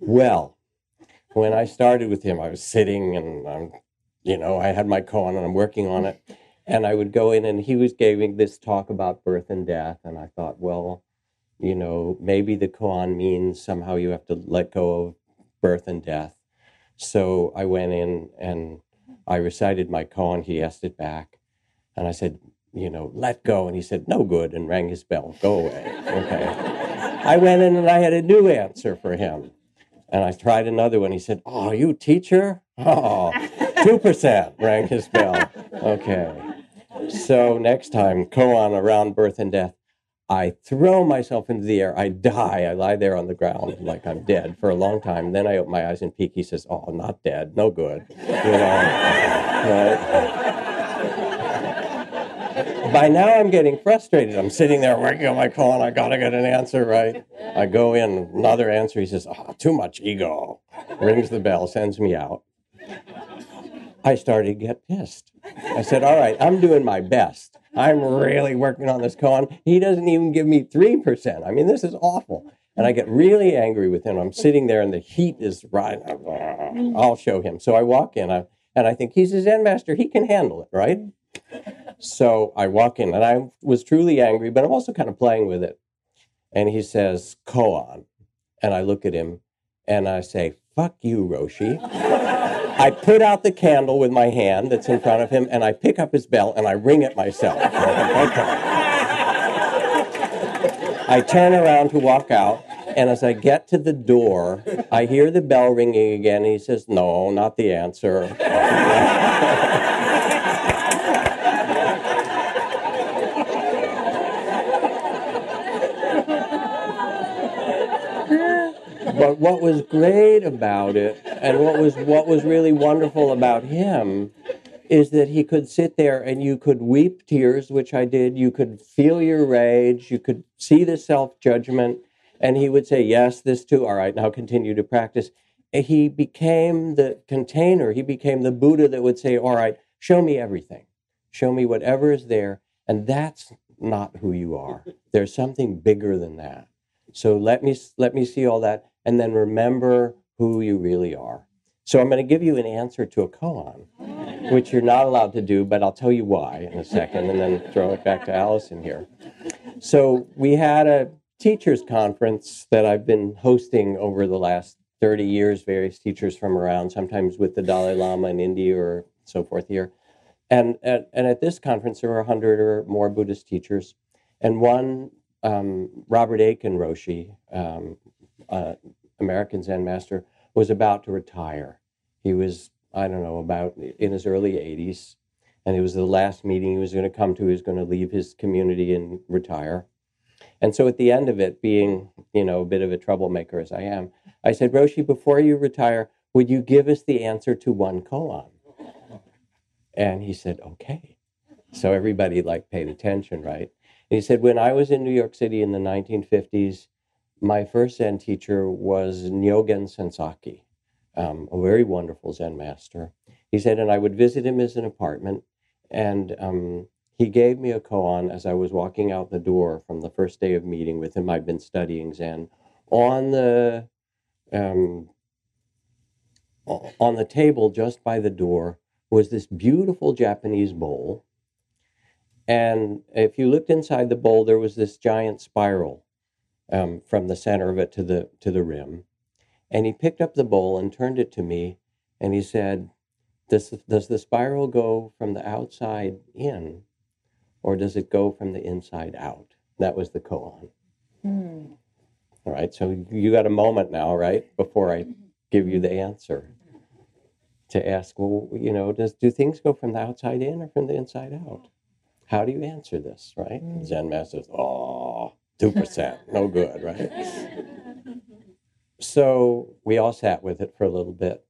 Well, when I started with him, I was sitting and I'm, you know, I had my koan and I'm working on it. And I would go in and he was giving this talk about birth and death. And I thought, well, you know, maybe the koan means somehow you have to let go of birth and death. So I went in and I recited my koan. He asked it back. And I said, you know, let go. And he said, no good, and rang his bell. Go away. Okay. I went in and I had a new answer for him. And I tried another one. He said, oh, you teacher? Oh, 2% rang his bell. Okay. So next time, koan around birth and death. I throw myself into the air. I die. I lie there on the ground like I'm dead for a long time. Then I open my eyes and peek. He says, "Oh, not dead. No good." You know. Right? By now, I'm getting frustrated. I'm sitting there working on my call, I gotta get an answer right. I go in, another answer. He says, "Oh, too much ego." Rings the bell, sends me out. I started to get pissed. I said, "All right, I'm doing my best. I'm really working on this koan. He doesn't even give me 3%. I mean, this is awful. And I get really angry with him. I'm sitting there and the heat is right. I'll show him. So I walk in and I think he's a Zen master. He can handle it, right? So I walk in and I was truly angry, but I'm also kind of playing with it. And he says, koan. And I look at him and I say, fuck you, Roshi. I put out the candle with my hand that's in front of him, and I pick up his bell and I ring it myself. I turn around to walk out, and as I get to the door, I hear the bell ringing again. And he says, "No, not the answer." but what was great about it and what was what was really wonderful about him is that he could sit there and you could weep tears which i did you could feel your rage you could see the self-judgment And he would say, Yes, this too. All right, now continue to practice. He became the container, he became the Buddha that would say, All right, show me everything, show me whatever is there. And that's not who you are. There's something bigger than that. So let me let me see all that, and then remember who you really are. So I'm going to give you an answer to a koan, which you're not allowed to do, but I'll tell you why in a second, and then throw it back to Alison here. So we had a teachers conference that I've been hosting over the last 30 years, various teachers from around, sometimes with the Dalai Lama in India or so forth here. And at, and at this conference, there were 100 or more Buddhist teachers. And one, um, Robert Aitken Roshi, um, uh, American Zen master, was about to retire. He was, I don't know, about in his early 80s. And it was the last meeting he was going to come to. He was going to leave his community and retire. And so at the end of it, being, you know, a bit of a troublemaker as I am, I said, Roshi, before you retire, would you give us the answer to one koan? And he said, okay. So everybody like paid attention, right? And he said, when I was in New York City in the 1950s, my first Zen teacher was Nyogen Senzaki, um, a very wonderful Zen master. He said, and I would visit him as an apartment, and um, he gave me a koan as I was walking out the door from the first day of meeting with him. I'd been studying Zen. On the um, on the table just by the door was this beautiful Japanese bowl. And if you looked inside the bowl, there was this giant spiral um, from the center of it to the to the rim. And he picked up the bowl and turned it to me, and he said, "Does does the spiral go from the outside in, or does it go from the inside out? That was the koan. Mm. All right, so you got a moment now, right, before I give you the answer to ask, well, you know, does do things go from the outside in or from the inside out? How do you answer this, right? Mm. Zen master oh, 2%, no good, right? so we all sat with it for a little bit.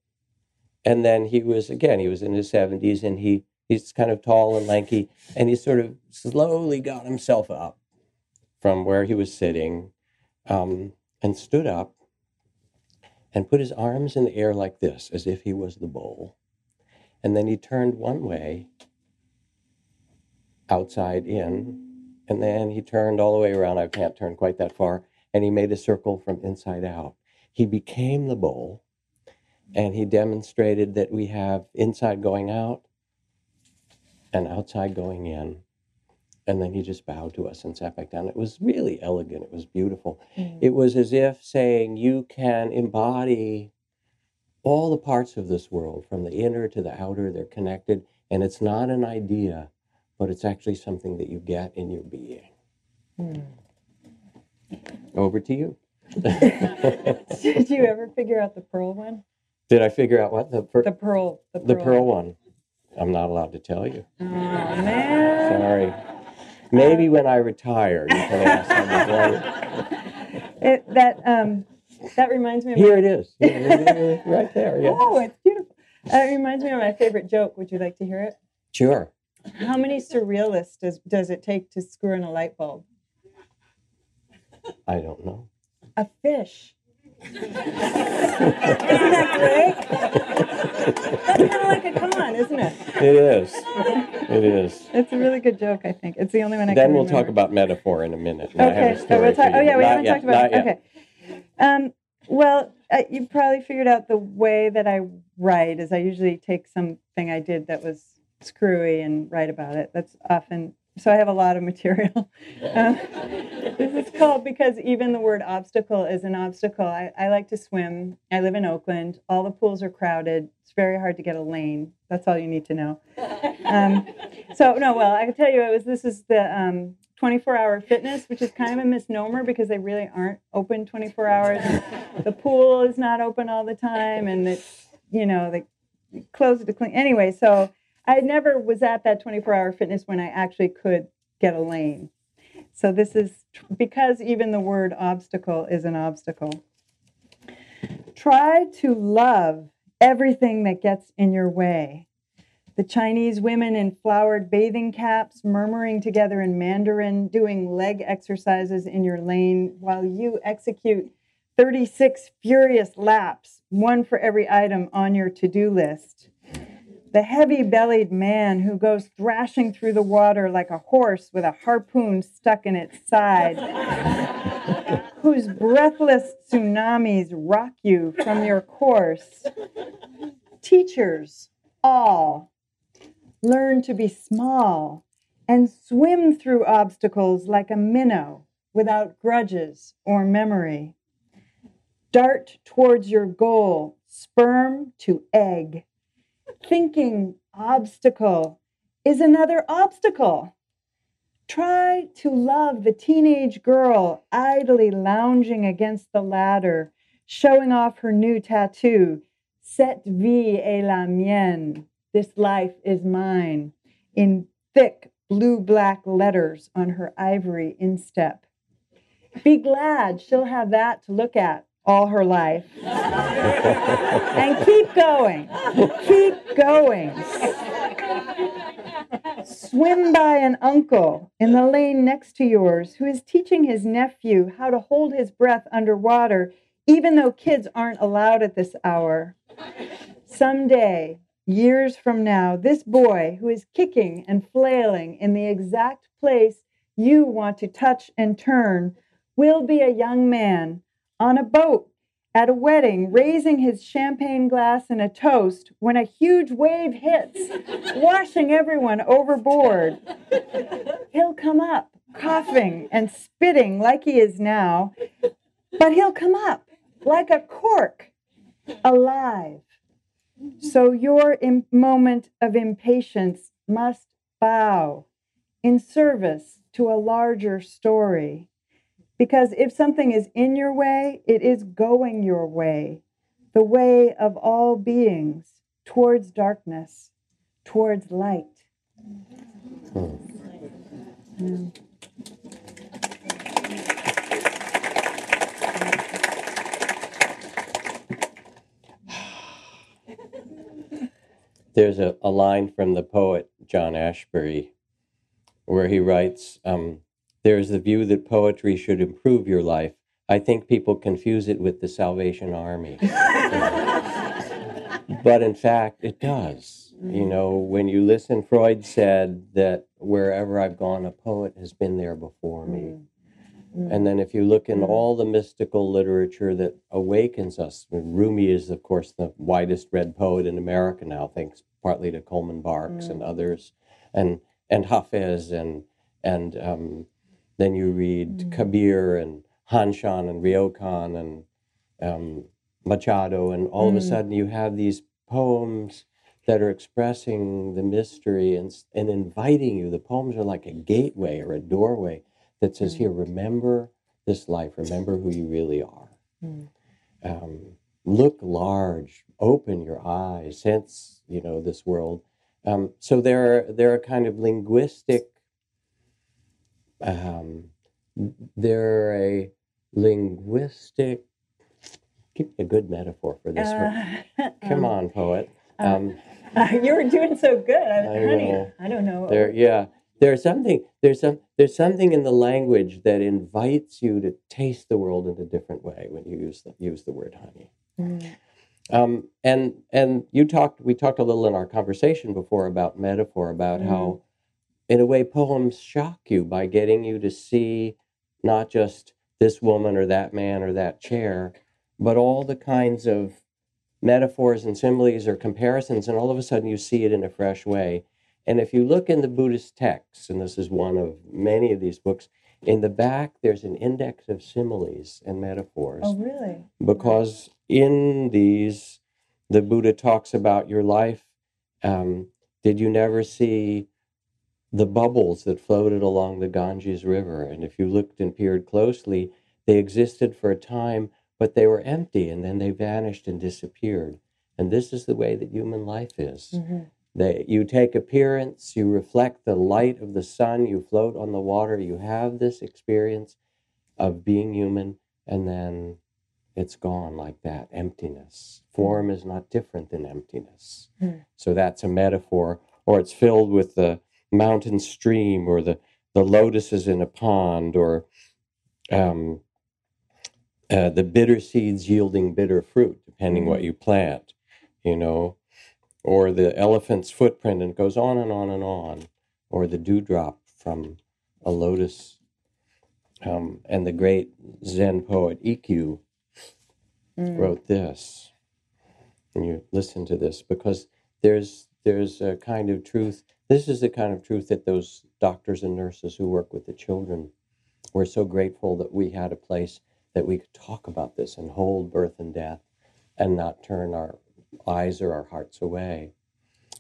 And then he was, again, he was in his 70s and he He's kind of tall and lanky, and he sort of slowly got himself up from where he was sitting um, and stood up and put his arms in the air like this, as if he was the bowl. And then he turned one way, outside in, and then he turned all the way around. I can't turn quite that far. And he made a circle from inside out. He became the bowl, and he demonstrated that we have inside going out and outside going in. And then he just bowed to us and sat back down. It was really elegant. It was beautiful. Mm. It was as if saying, You can embody all the parts of this world, from the inner to the outer, they're connected. And it's not an idea, but it's actually something that you get in your being. Mm. Over to you. Did you ever figure out the pearl one? Did I figure out what the per- the pearl the pearl, the pearl one? I'm not allowed to tell you. Oh, man. Sorry. Maybe when I retire, you can ask it, that um, that reminds me. Of Here my... it is, right there. Yeah. Oh, it's beautiful. That reminds me of my favorite joke. Would you like to hear it? Sure. How many surrealists does does it take to screw in a light bulb? I don't know. A fish. Isn't that great? That's kind of like a con, isn't it? It is. It is. It's a really good joke, I think. It's the only one I then can Then we'll remember. talk about metaphor in a minute. Okay. So we'll talk, oh, yeah, we not haven't yet, talked about it. Okay. Um, well, uh, you probably figured out the way that I write is I usually take something I did that was screwy and write about it. That's often so I have a lot of material. Um, this is called because even the word obstacle is an obstacle. I, I, like to swim. I live in Oakland. All the pools are crowded. It's very hard to get a lane. That's all you need to know. Um, so no, well, I can tell you it was. This is the um, 24-hour fitness, which is kind of a misnomer because they really aren't open 24 hours. the pool is not open all the time, and it's you know they close it to clean. Anyway, so I never was at that 24 hour fitness when I actually could get a lane. So this is because even the word obstacle is an obstacle. Try to love everything that gets in your way. The Chinese women in flowered bathing caps, murmuring together in Mandarin, doing leg exercises in your lane while you execute 36 furious laps, one for every item on your to do list. The heavy bellied man who goes thrashing through the water like a horse with a harpoon stuck in its side, whose breathless tsunamis rock you from your course. Teachers, all, learn to be small and swim through obstacles like a minnow without grudges or memory. Dart towards your goal, sperm to egg. Thinking obstacle is another obstacle. Try to love the teenage girl idly lounging against the ladder, showing off her new tattoo. Cette vie est la mienne. This life is mine. In thick blue black letters on her ivory instep. Be glad she'll have that to look at all her life. and keep going. Keep going. Swim by an uncle in the lane next to yours who is teaching his nephew how to hold his breath underwater, even though kids aren't allowed at this hour. Someday, years from now, this boy who is kicking and flailing in the exact place you want to touch and turn will be a young man on a boat at a wedding, raising his champagne glass in a toast when a huge wave hits, washing everyone overboard. He'll come up, coughing and spitting like he is now, but he'll come up like a cork, alive. So your Im- moment of impatience must bow in service to a larger story. Because if something is in your way, it is going your way, the way of all beings towards darkness, towards light. Yeah. There's a, a line from the poet John Ashbery where he writes, um, There is the view that poetry should improve your life. I think people confuse it with the Salvation Army. but in fact, it does. You know, when you listen, Freud said that wherever I've gone, a poet has been there before me. Mm. Mm. And then if you look in mm. all the mystical literature that awakens us, Rumi is, of course, the widest read poet in America now, thanks partly to Coleman Barks and others, and and Hafez, and and um, then you read Kabir and Hanshan and Ryokan and um, Machado, and all of a sudden you have these poems that are expressing the mystery and, and inviting you. The poems are like a gateway or a doorway that says, Here, remember this life, remember who you really are. Um, look large, open your eyes, sense, you know, this world. Um, so there are, there are kind of linguistic, um, they're a linguistic, give me a good metaphor for this one. Uh, Come on, poet. Um, you were doing so good, I, I honey. know. I don't know. there, yeah, there's something. There's some. There's something in the language that invites you to taste the world in a different way when you use the use the word honey. Mm. Um, and and you talked. We talked a little in our conversation before about metaphor, about how, in a way, poems shock you by getting you to see not just this woman or that man or that chair, but all the kinds of metaphors and similes or comparisons, and all of a sudden you see it in a fresh way. And if you look in the Buddhist texts, and this is one of many of these books, in the back there's an index of similes and metaphors Oh, really? because in these the buddha talks about your life um, did you never see the bubbles that floated along the ganges river and if you looked and peered closely they existed for a time but they were empty and then they vanished and disappeared. And this is the way that human life is. They, you take appearance you reflect the light of the sun you float on the water you have this experience of being human and then it's gone like that emptiness. Form is not different than emptiness. Mm. so that's a metaphor or it's filled with the mountain stream, or the, the lotuses in a pond, or um, uh, the bitter seeds yielding bitter fruit, depending what you plant, you know, or the elephant's footprint, and it goes on and on and on, or the dewdrop from a lotus. Um, and the great Zen poet Ikkyu wrote this. And you listen to this because there's there's a kind of truth. This is the kind of truth that those doctors and nurses who work with the children we're so grateful that we had a place that we could talk about this and hold birth and death and not turn our eyes or our hearts away.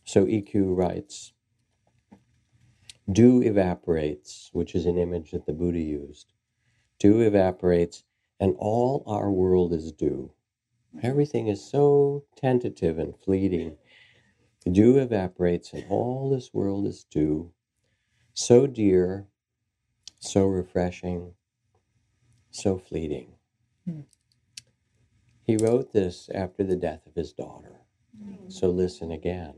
So Ikkyu writes, Dew evaporates, which is an image that the Buddha used. Dew evaporates, and all our world is dew. Everything is so tentative and fleeting. Dew evaporates, and all this world is dew. So dear, so refreshing, so fleeting. Hmm. He wrote this after the death of his daughter. So listen again.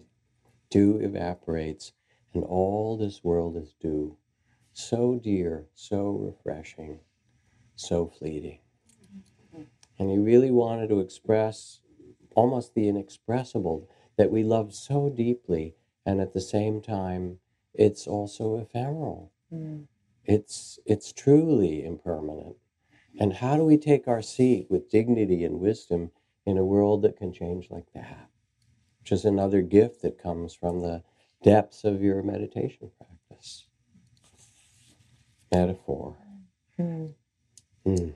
Dew evaporates, and all this world is dew. So dear, so refreshing, so fleeting. And he really wanted to express almost the inexpressible that we love so deeply, and at the same time, it's also ephemeral. Mm. It's it's truly impermanent. And how do we take our seat with dignity and wisdom in a world that can change like that? Which is another gift that comes from the depths of your meditation practice. Metaphor. Mm. Mm.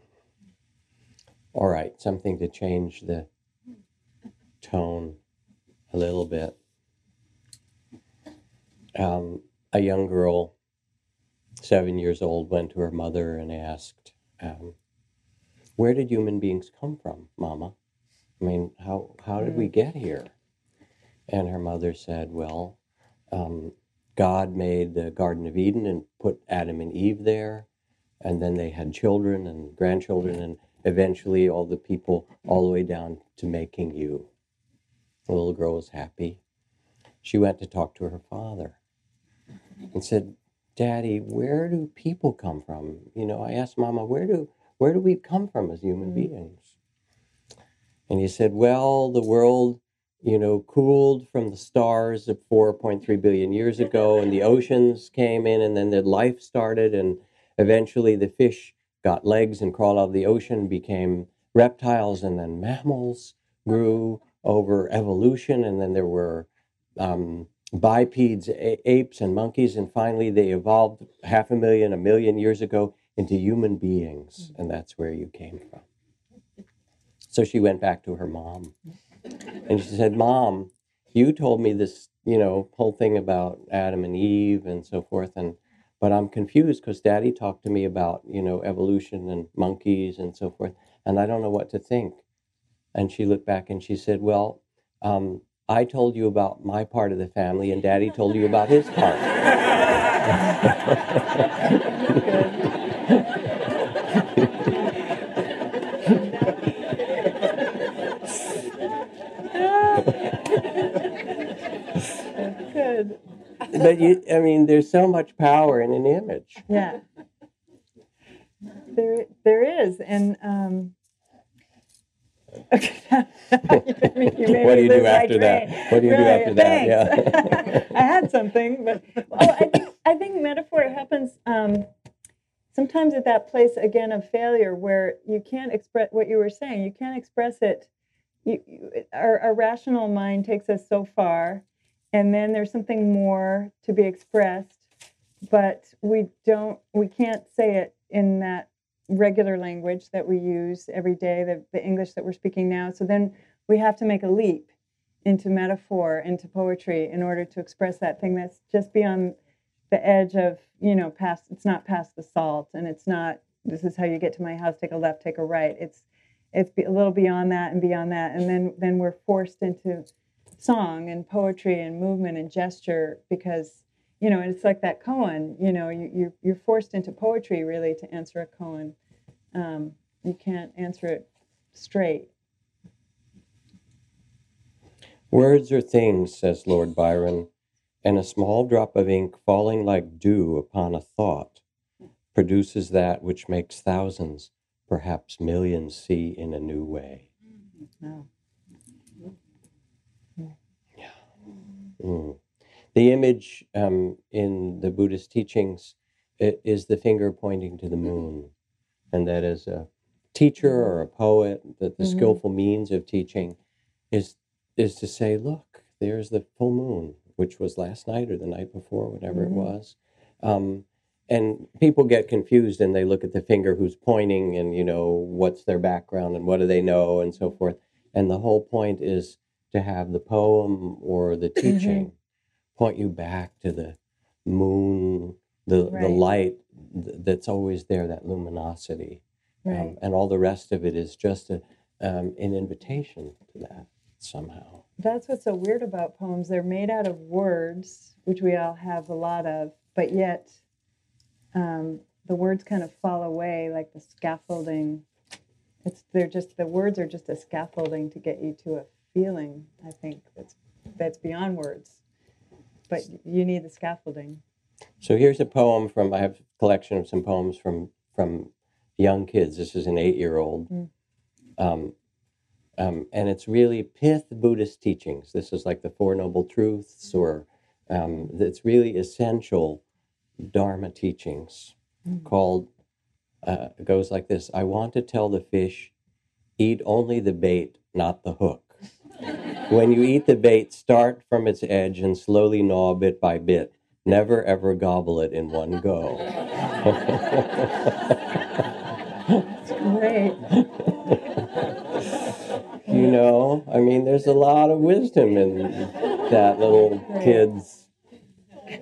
All right, something to change the tone a little bit. Um, a young girl, seven years old, went to her mother and asked, um, "Where did human beings come from, Mama? I mean, how how did we get here?" And her mother said, "Well, um, God made the Garden of Eden and put Adam and Eve there, and then they had children and grandchildren, and eventually all the people, all the way down to making you." The little girl was happy. She went to talk to her father and said, Daddy, where do people come from? You know, I asked Mama, where do where do we come from as human Mm. beings? And he said, Well, the world, you know, cooled from the stars of 4.3 billion years ago, and the oceans came in, and then the life started, and eventually the fish got legs and crawled out of the ocean, became reptiles, and then mammals grew over evolution, and then there were um, bipeds, a- apes, and monkeys, and finally they evolved half a million, a million years ago into human beings, and that's where you came from. So she went back to her mom, and she said, "Mom, you told me this, you know, whole thing about Adam and Eve and so forth, and but I'm confused because Daddy talked to me about, you know, evolution and monkeys and so forth, and I don't know what to think." And she looked back and she said, Well, um, I told you about my part of the family, and Daddy told you about his part. Good. but you, I mean, there's so much power in an image. Yeah. There, there is, and um, okay. you made me- you made What do you do after that? What do you do after that? Yeah. I had something, but oh, I think I think metaphor happens um, sometimes at that place again of failure where you can't express what you were saying. You can't express it. You, you, our, our rational mind takes us so far, and then there's something more to be expressed, but we don't. We can't say it in that regular language that we use every day, the, the English that we're speaking now. So then we have to make a leap into metaphor, into poetry, in order to express that thing that's just beyond the edge of, you know, past, it's not past the salt and it's not, this is how you get to my house, take a left, take a right. It's, it's a little beyond that and beyond that. And then, then we're forced into song and poetry and movement and gesture because, you know, and it's like that koan, you know, you, you're, you're forced into poetry really to answer a koan. Um, you can't answer it straight. Words are things, says Lord Byron, and a small drop of ink falling like dew upon a thought produces that which makes thousands, perhaps millions, see in a new way. No. Mm. The image um, in the Buddhist teachings is the finger pointing to the moon, and that as a teacher or a poet, that the Mhm. skillful means of teaching is is to say, look, there's the full moon, which was last night or the night before, whatever Mhm. it was. Um, and people get confused and they look at the finger who's pointing and you know what's their background and what do they know and so forth and the whole point is to have the poem or the teaching point you back to the moon the the light th- that's always there that luminosity Right. um, and all the rest of it is just a, um, an invitation to that somehow That's what's so weird about poems. They're made out of words, which we all have a lot of, but yet um, the words kind of fall away like the scaffolding. It's they're just the words are just a scaffolding to get you to a feeling. I think that's that's beyond words, but you need the scaffolding. So here's a poem from I have a collection of some poems from from young kids. This is an eight year old, Mm. um, um, and it's really pith Buddhist teachings. This is like the Four Noble Truths, or um, it's really essential Dharma teachings. Mm. Called uh, goes like this: I want to tell the fish, eat only the bait, not the hook. When you eat the bait, start from its edge and slowly gnaw bit by bit. Never ever gobble it in one go. Great. you know, I mean, there's a lot of wisdom in that little kid's.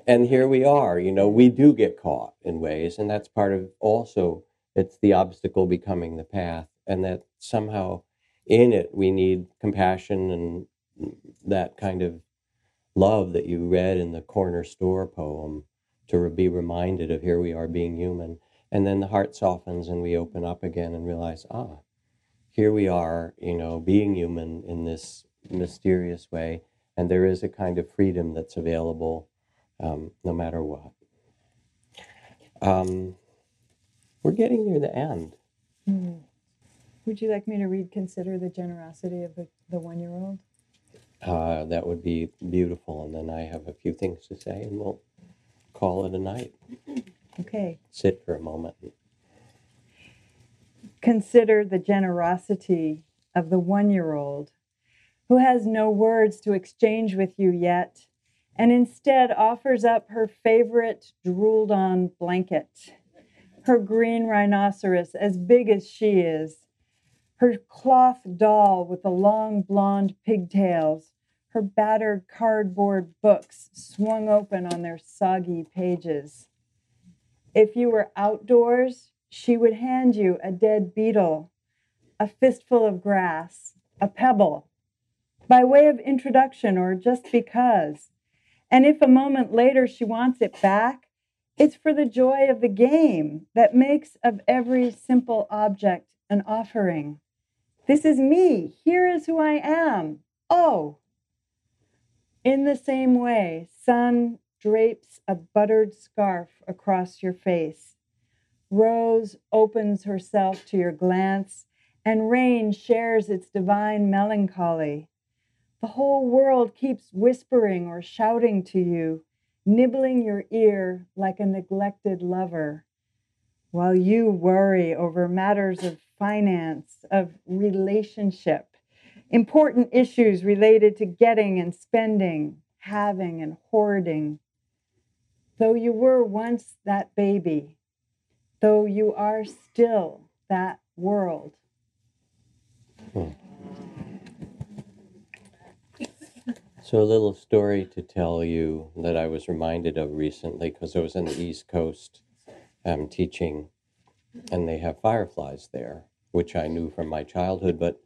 And here we are, you know, we do get caught in ways, and that's part of also it's the obstacle becoming the path, and that somehow in it we need compassion and that kind of love that you read in the corner store poem to be reminded of here we are being human. And then the heart softens and we open up again and realize, ah, here we are, you know, being human in this mysterious way. And there is a kind of freedom that's available um, no matter what. Um, we're getting near the end. Hmm. Would you like me to read Consider the Generosity of the, the One Year Old? Uh, that would be beautiful. And then I have a few things to say and we'll call it a night. Okay. Sit for a moment. Consider the generosity of the one year old who has no words to exchange with you yet and instead offers up her favorite drooled on blanket, her green rhinoceros as big as she is, her cloth doll with the long blonde pigtails, her battered cardboard books swung open on their soggy pages. If you were outdoors, she would hand you a dead beetle, a fistful of grass, a pebble, by way of introduction or just because. And if a moment later she wants it back, it's for the joy of the game that makes of every simple object an offering. This is me. Here is who I am. Oh. In the same way, sun drapes a buttered scarf across your face. Rose opens herself to your glance, and rain shares its divine melancholy. The whole world keeps whispering or shouting to you, nibbling your ear like a neglected lover, while you worry over matters of finance, of relationship, important issues related to getting and spending, having and hoarding. Though you were once that baby, though you are still that world. So, a little story to tell you that I was reminded of recently because I was in the East Coast um, teaching, and they have fireflies there, which I knew from my childhood. But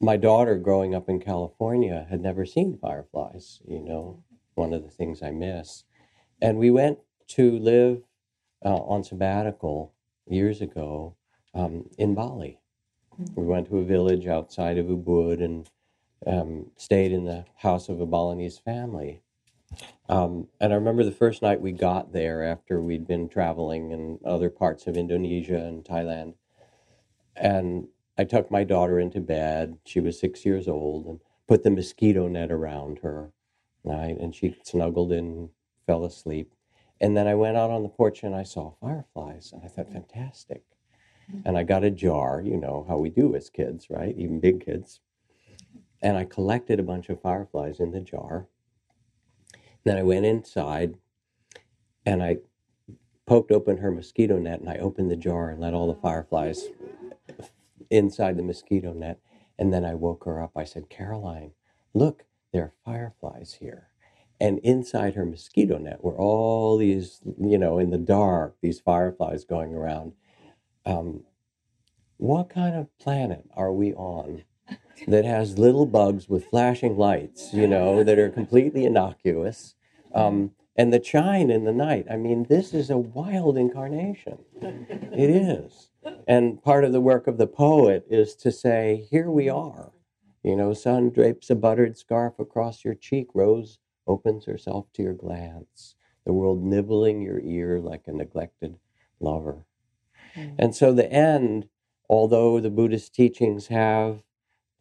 my daughter, growing up in California, had never seen fireflies, you know, one of the things I miss. And we went to live uh, on sabbatical years ago um, in Bali. We went to a village outside of Ubud and um, stayed in the house of a Balinese family. Um, and I remember the first night we got there after we'd been traveling in other parts of Indonesia and Thailand. And I tucked my daughter into bed. She was six years old and put the mosquito net around her. Right. And she snuggled in, fell asleep. And then I went out on the porch and I saw fireflies. And I thought, fantastic. And I got a jar, you know how we do as kids, right? Even big kids. And I collected a bunch of fireflies in the jar. Then I went inside and I poked open her mosquito net and I opened the jar and let all the fireflies inside the mosquito net. And then I woke her up. I said, Caroline, look, there are fireflies here. And inside her mosquito net were all these, you know, in the dark, these fireflies going around. Um, what kind of planet are we on that has little bugs with flashing lights, you know, that are completely innocuous? Um, and the chine in the night. I mean, this is a wild incarnation. It is. And part of the work of the poet is to say, here we are. You know, sun drapes a buttered scarf across your cheek, rose opens herself to your glance, the world nibbling your ear like a neglected lover. Mm. And so the end, although the Buddhist teachings have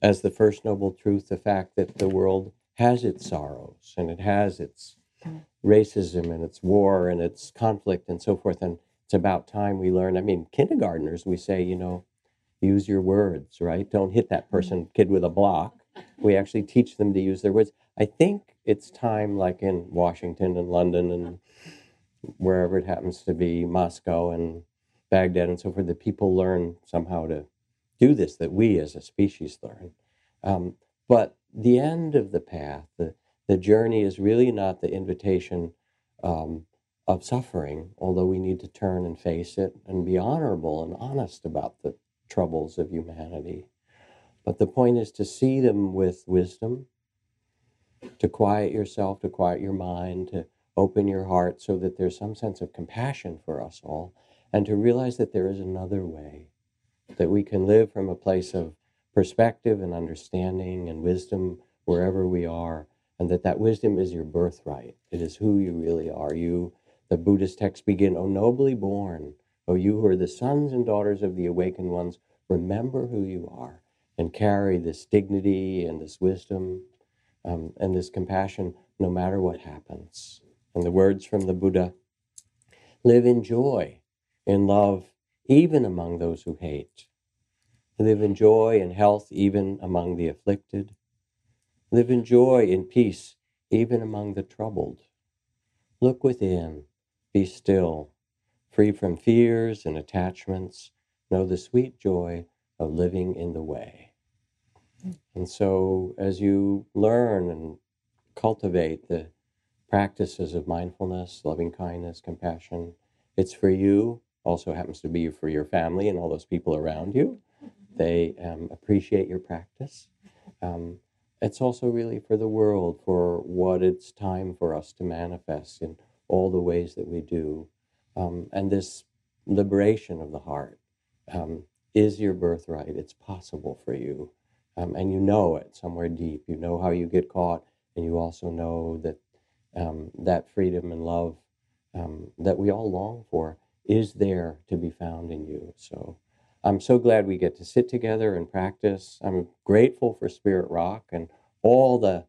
as the first noble truth the fact that the world has its sorrows and it has its mm. racism and its war and its conflict and so forth. And it's about time we learn. I mean, kindergartners, we say, you know, use your words, right? Don't hit that mm. person, kid with a block. We actually teach them to use their words. I think it's time, like in Washington and London and wherever it happens to be, Moscow and Baghdad and so forth, that people learn somehow to do this, that we as a species learn. Um, but the end of the path, the, the journey is really not the invitation um, of suffering, although we need to turn and face it and be honorable and honest about the troubles of humanity. But the point is to see them with wisdom, to quiet yourself, to quiet your mind, to open your heart so that there's some sense of compassion for us all, and to realize that there is another way, that we can live from a place of perspective and understanding and wisdom wherever we are and that that wisdom is your birthright. It is who you really are. You, the Buddhist texts begin, O nobly born, O you who are the sons and daughters of the awakened ones, remember who you are and carry this dignity and this wisdom um, and this compassion no matter what happens. And the words from the Buddha live in joy, in love, even among those who hate. Live in joy and health, even among the afflicted Live in joy and peace, even among the troubled. Look within, be still, free from fears and attachments. Know the sweet joy of living in the way. And so, as you learn and cultivate the practices of mindfulness, loving kindness, compassion, it's for you, also happens to be for your family and all those people around you. They um, appreciate your practice. Um, it's also really for the world, for what it's time for us to manifest in all the ways that we do. Um, and this liberation of the heart um, is your birthright. It's possible for you. Um, and you know it somewhere deep. You know how you get caught, and you also know that um, that freedom and love um, that we all long for is there to be found in you. So I'm so glad we get to sit together and practice. I'm grateful for Spirit Rock and all the,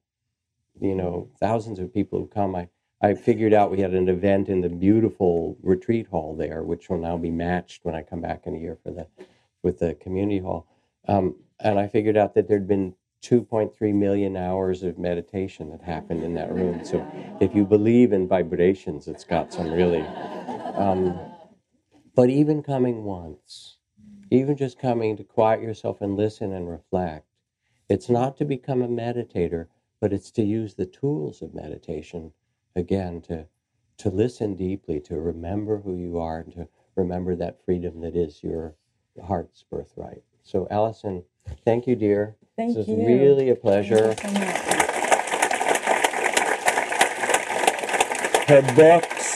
you know, thousands of people who come. I, I figured out we had an event in the beautiful retreat hall there, which will now be matched when I come back in a year for the, with the community hall. Um, and I figured out that there'd been 2.3 million hours of meditation that happened in that room. So if you believe in vibrations, it's got some really. Um, but even coming once, even just coming to quiet yourself and listen and reflect, it's not to become a meditator, but it's to use the tools of meditation again to to listen deeply, to remember who you are, and to remember that freedom that is your heart's birthright. So, Alison, thank you, dear. Thank this you. is really a pleasure. Thank you so much. Her books,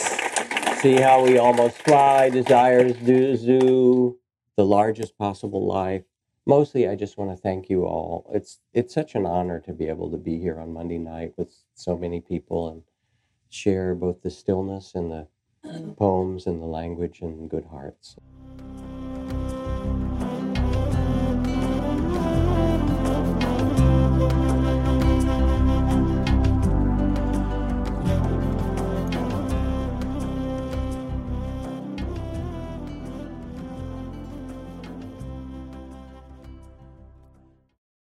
See How We Almost Fly, Desire Zoo, The Largest Possible Life. Mostly, I just want to thank you all. It's it's such an honor to be able to be here on Monday night with so many people, and share both the stillness and the mm-hmm. poems and the language and good hearts.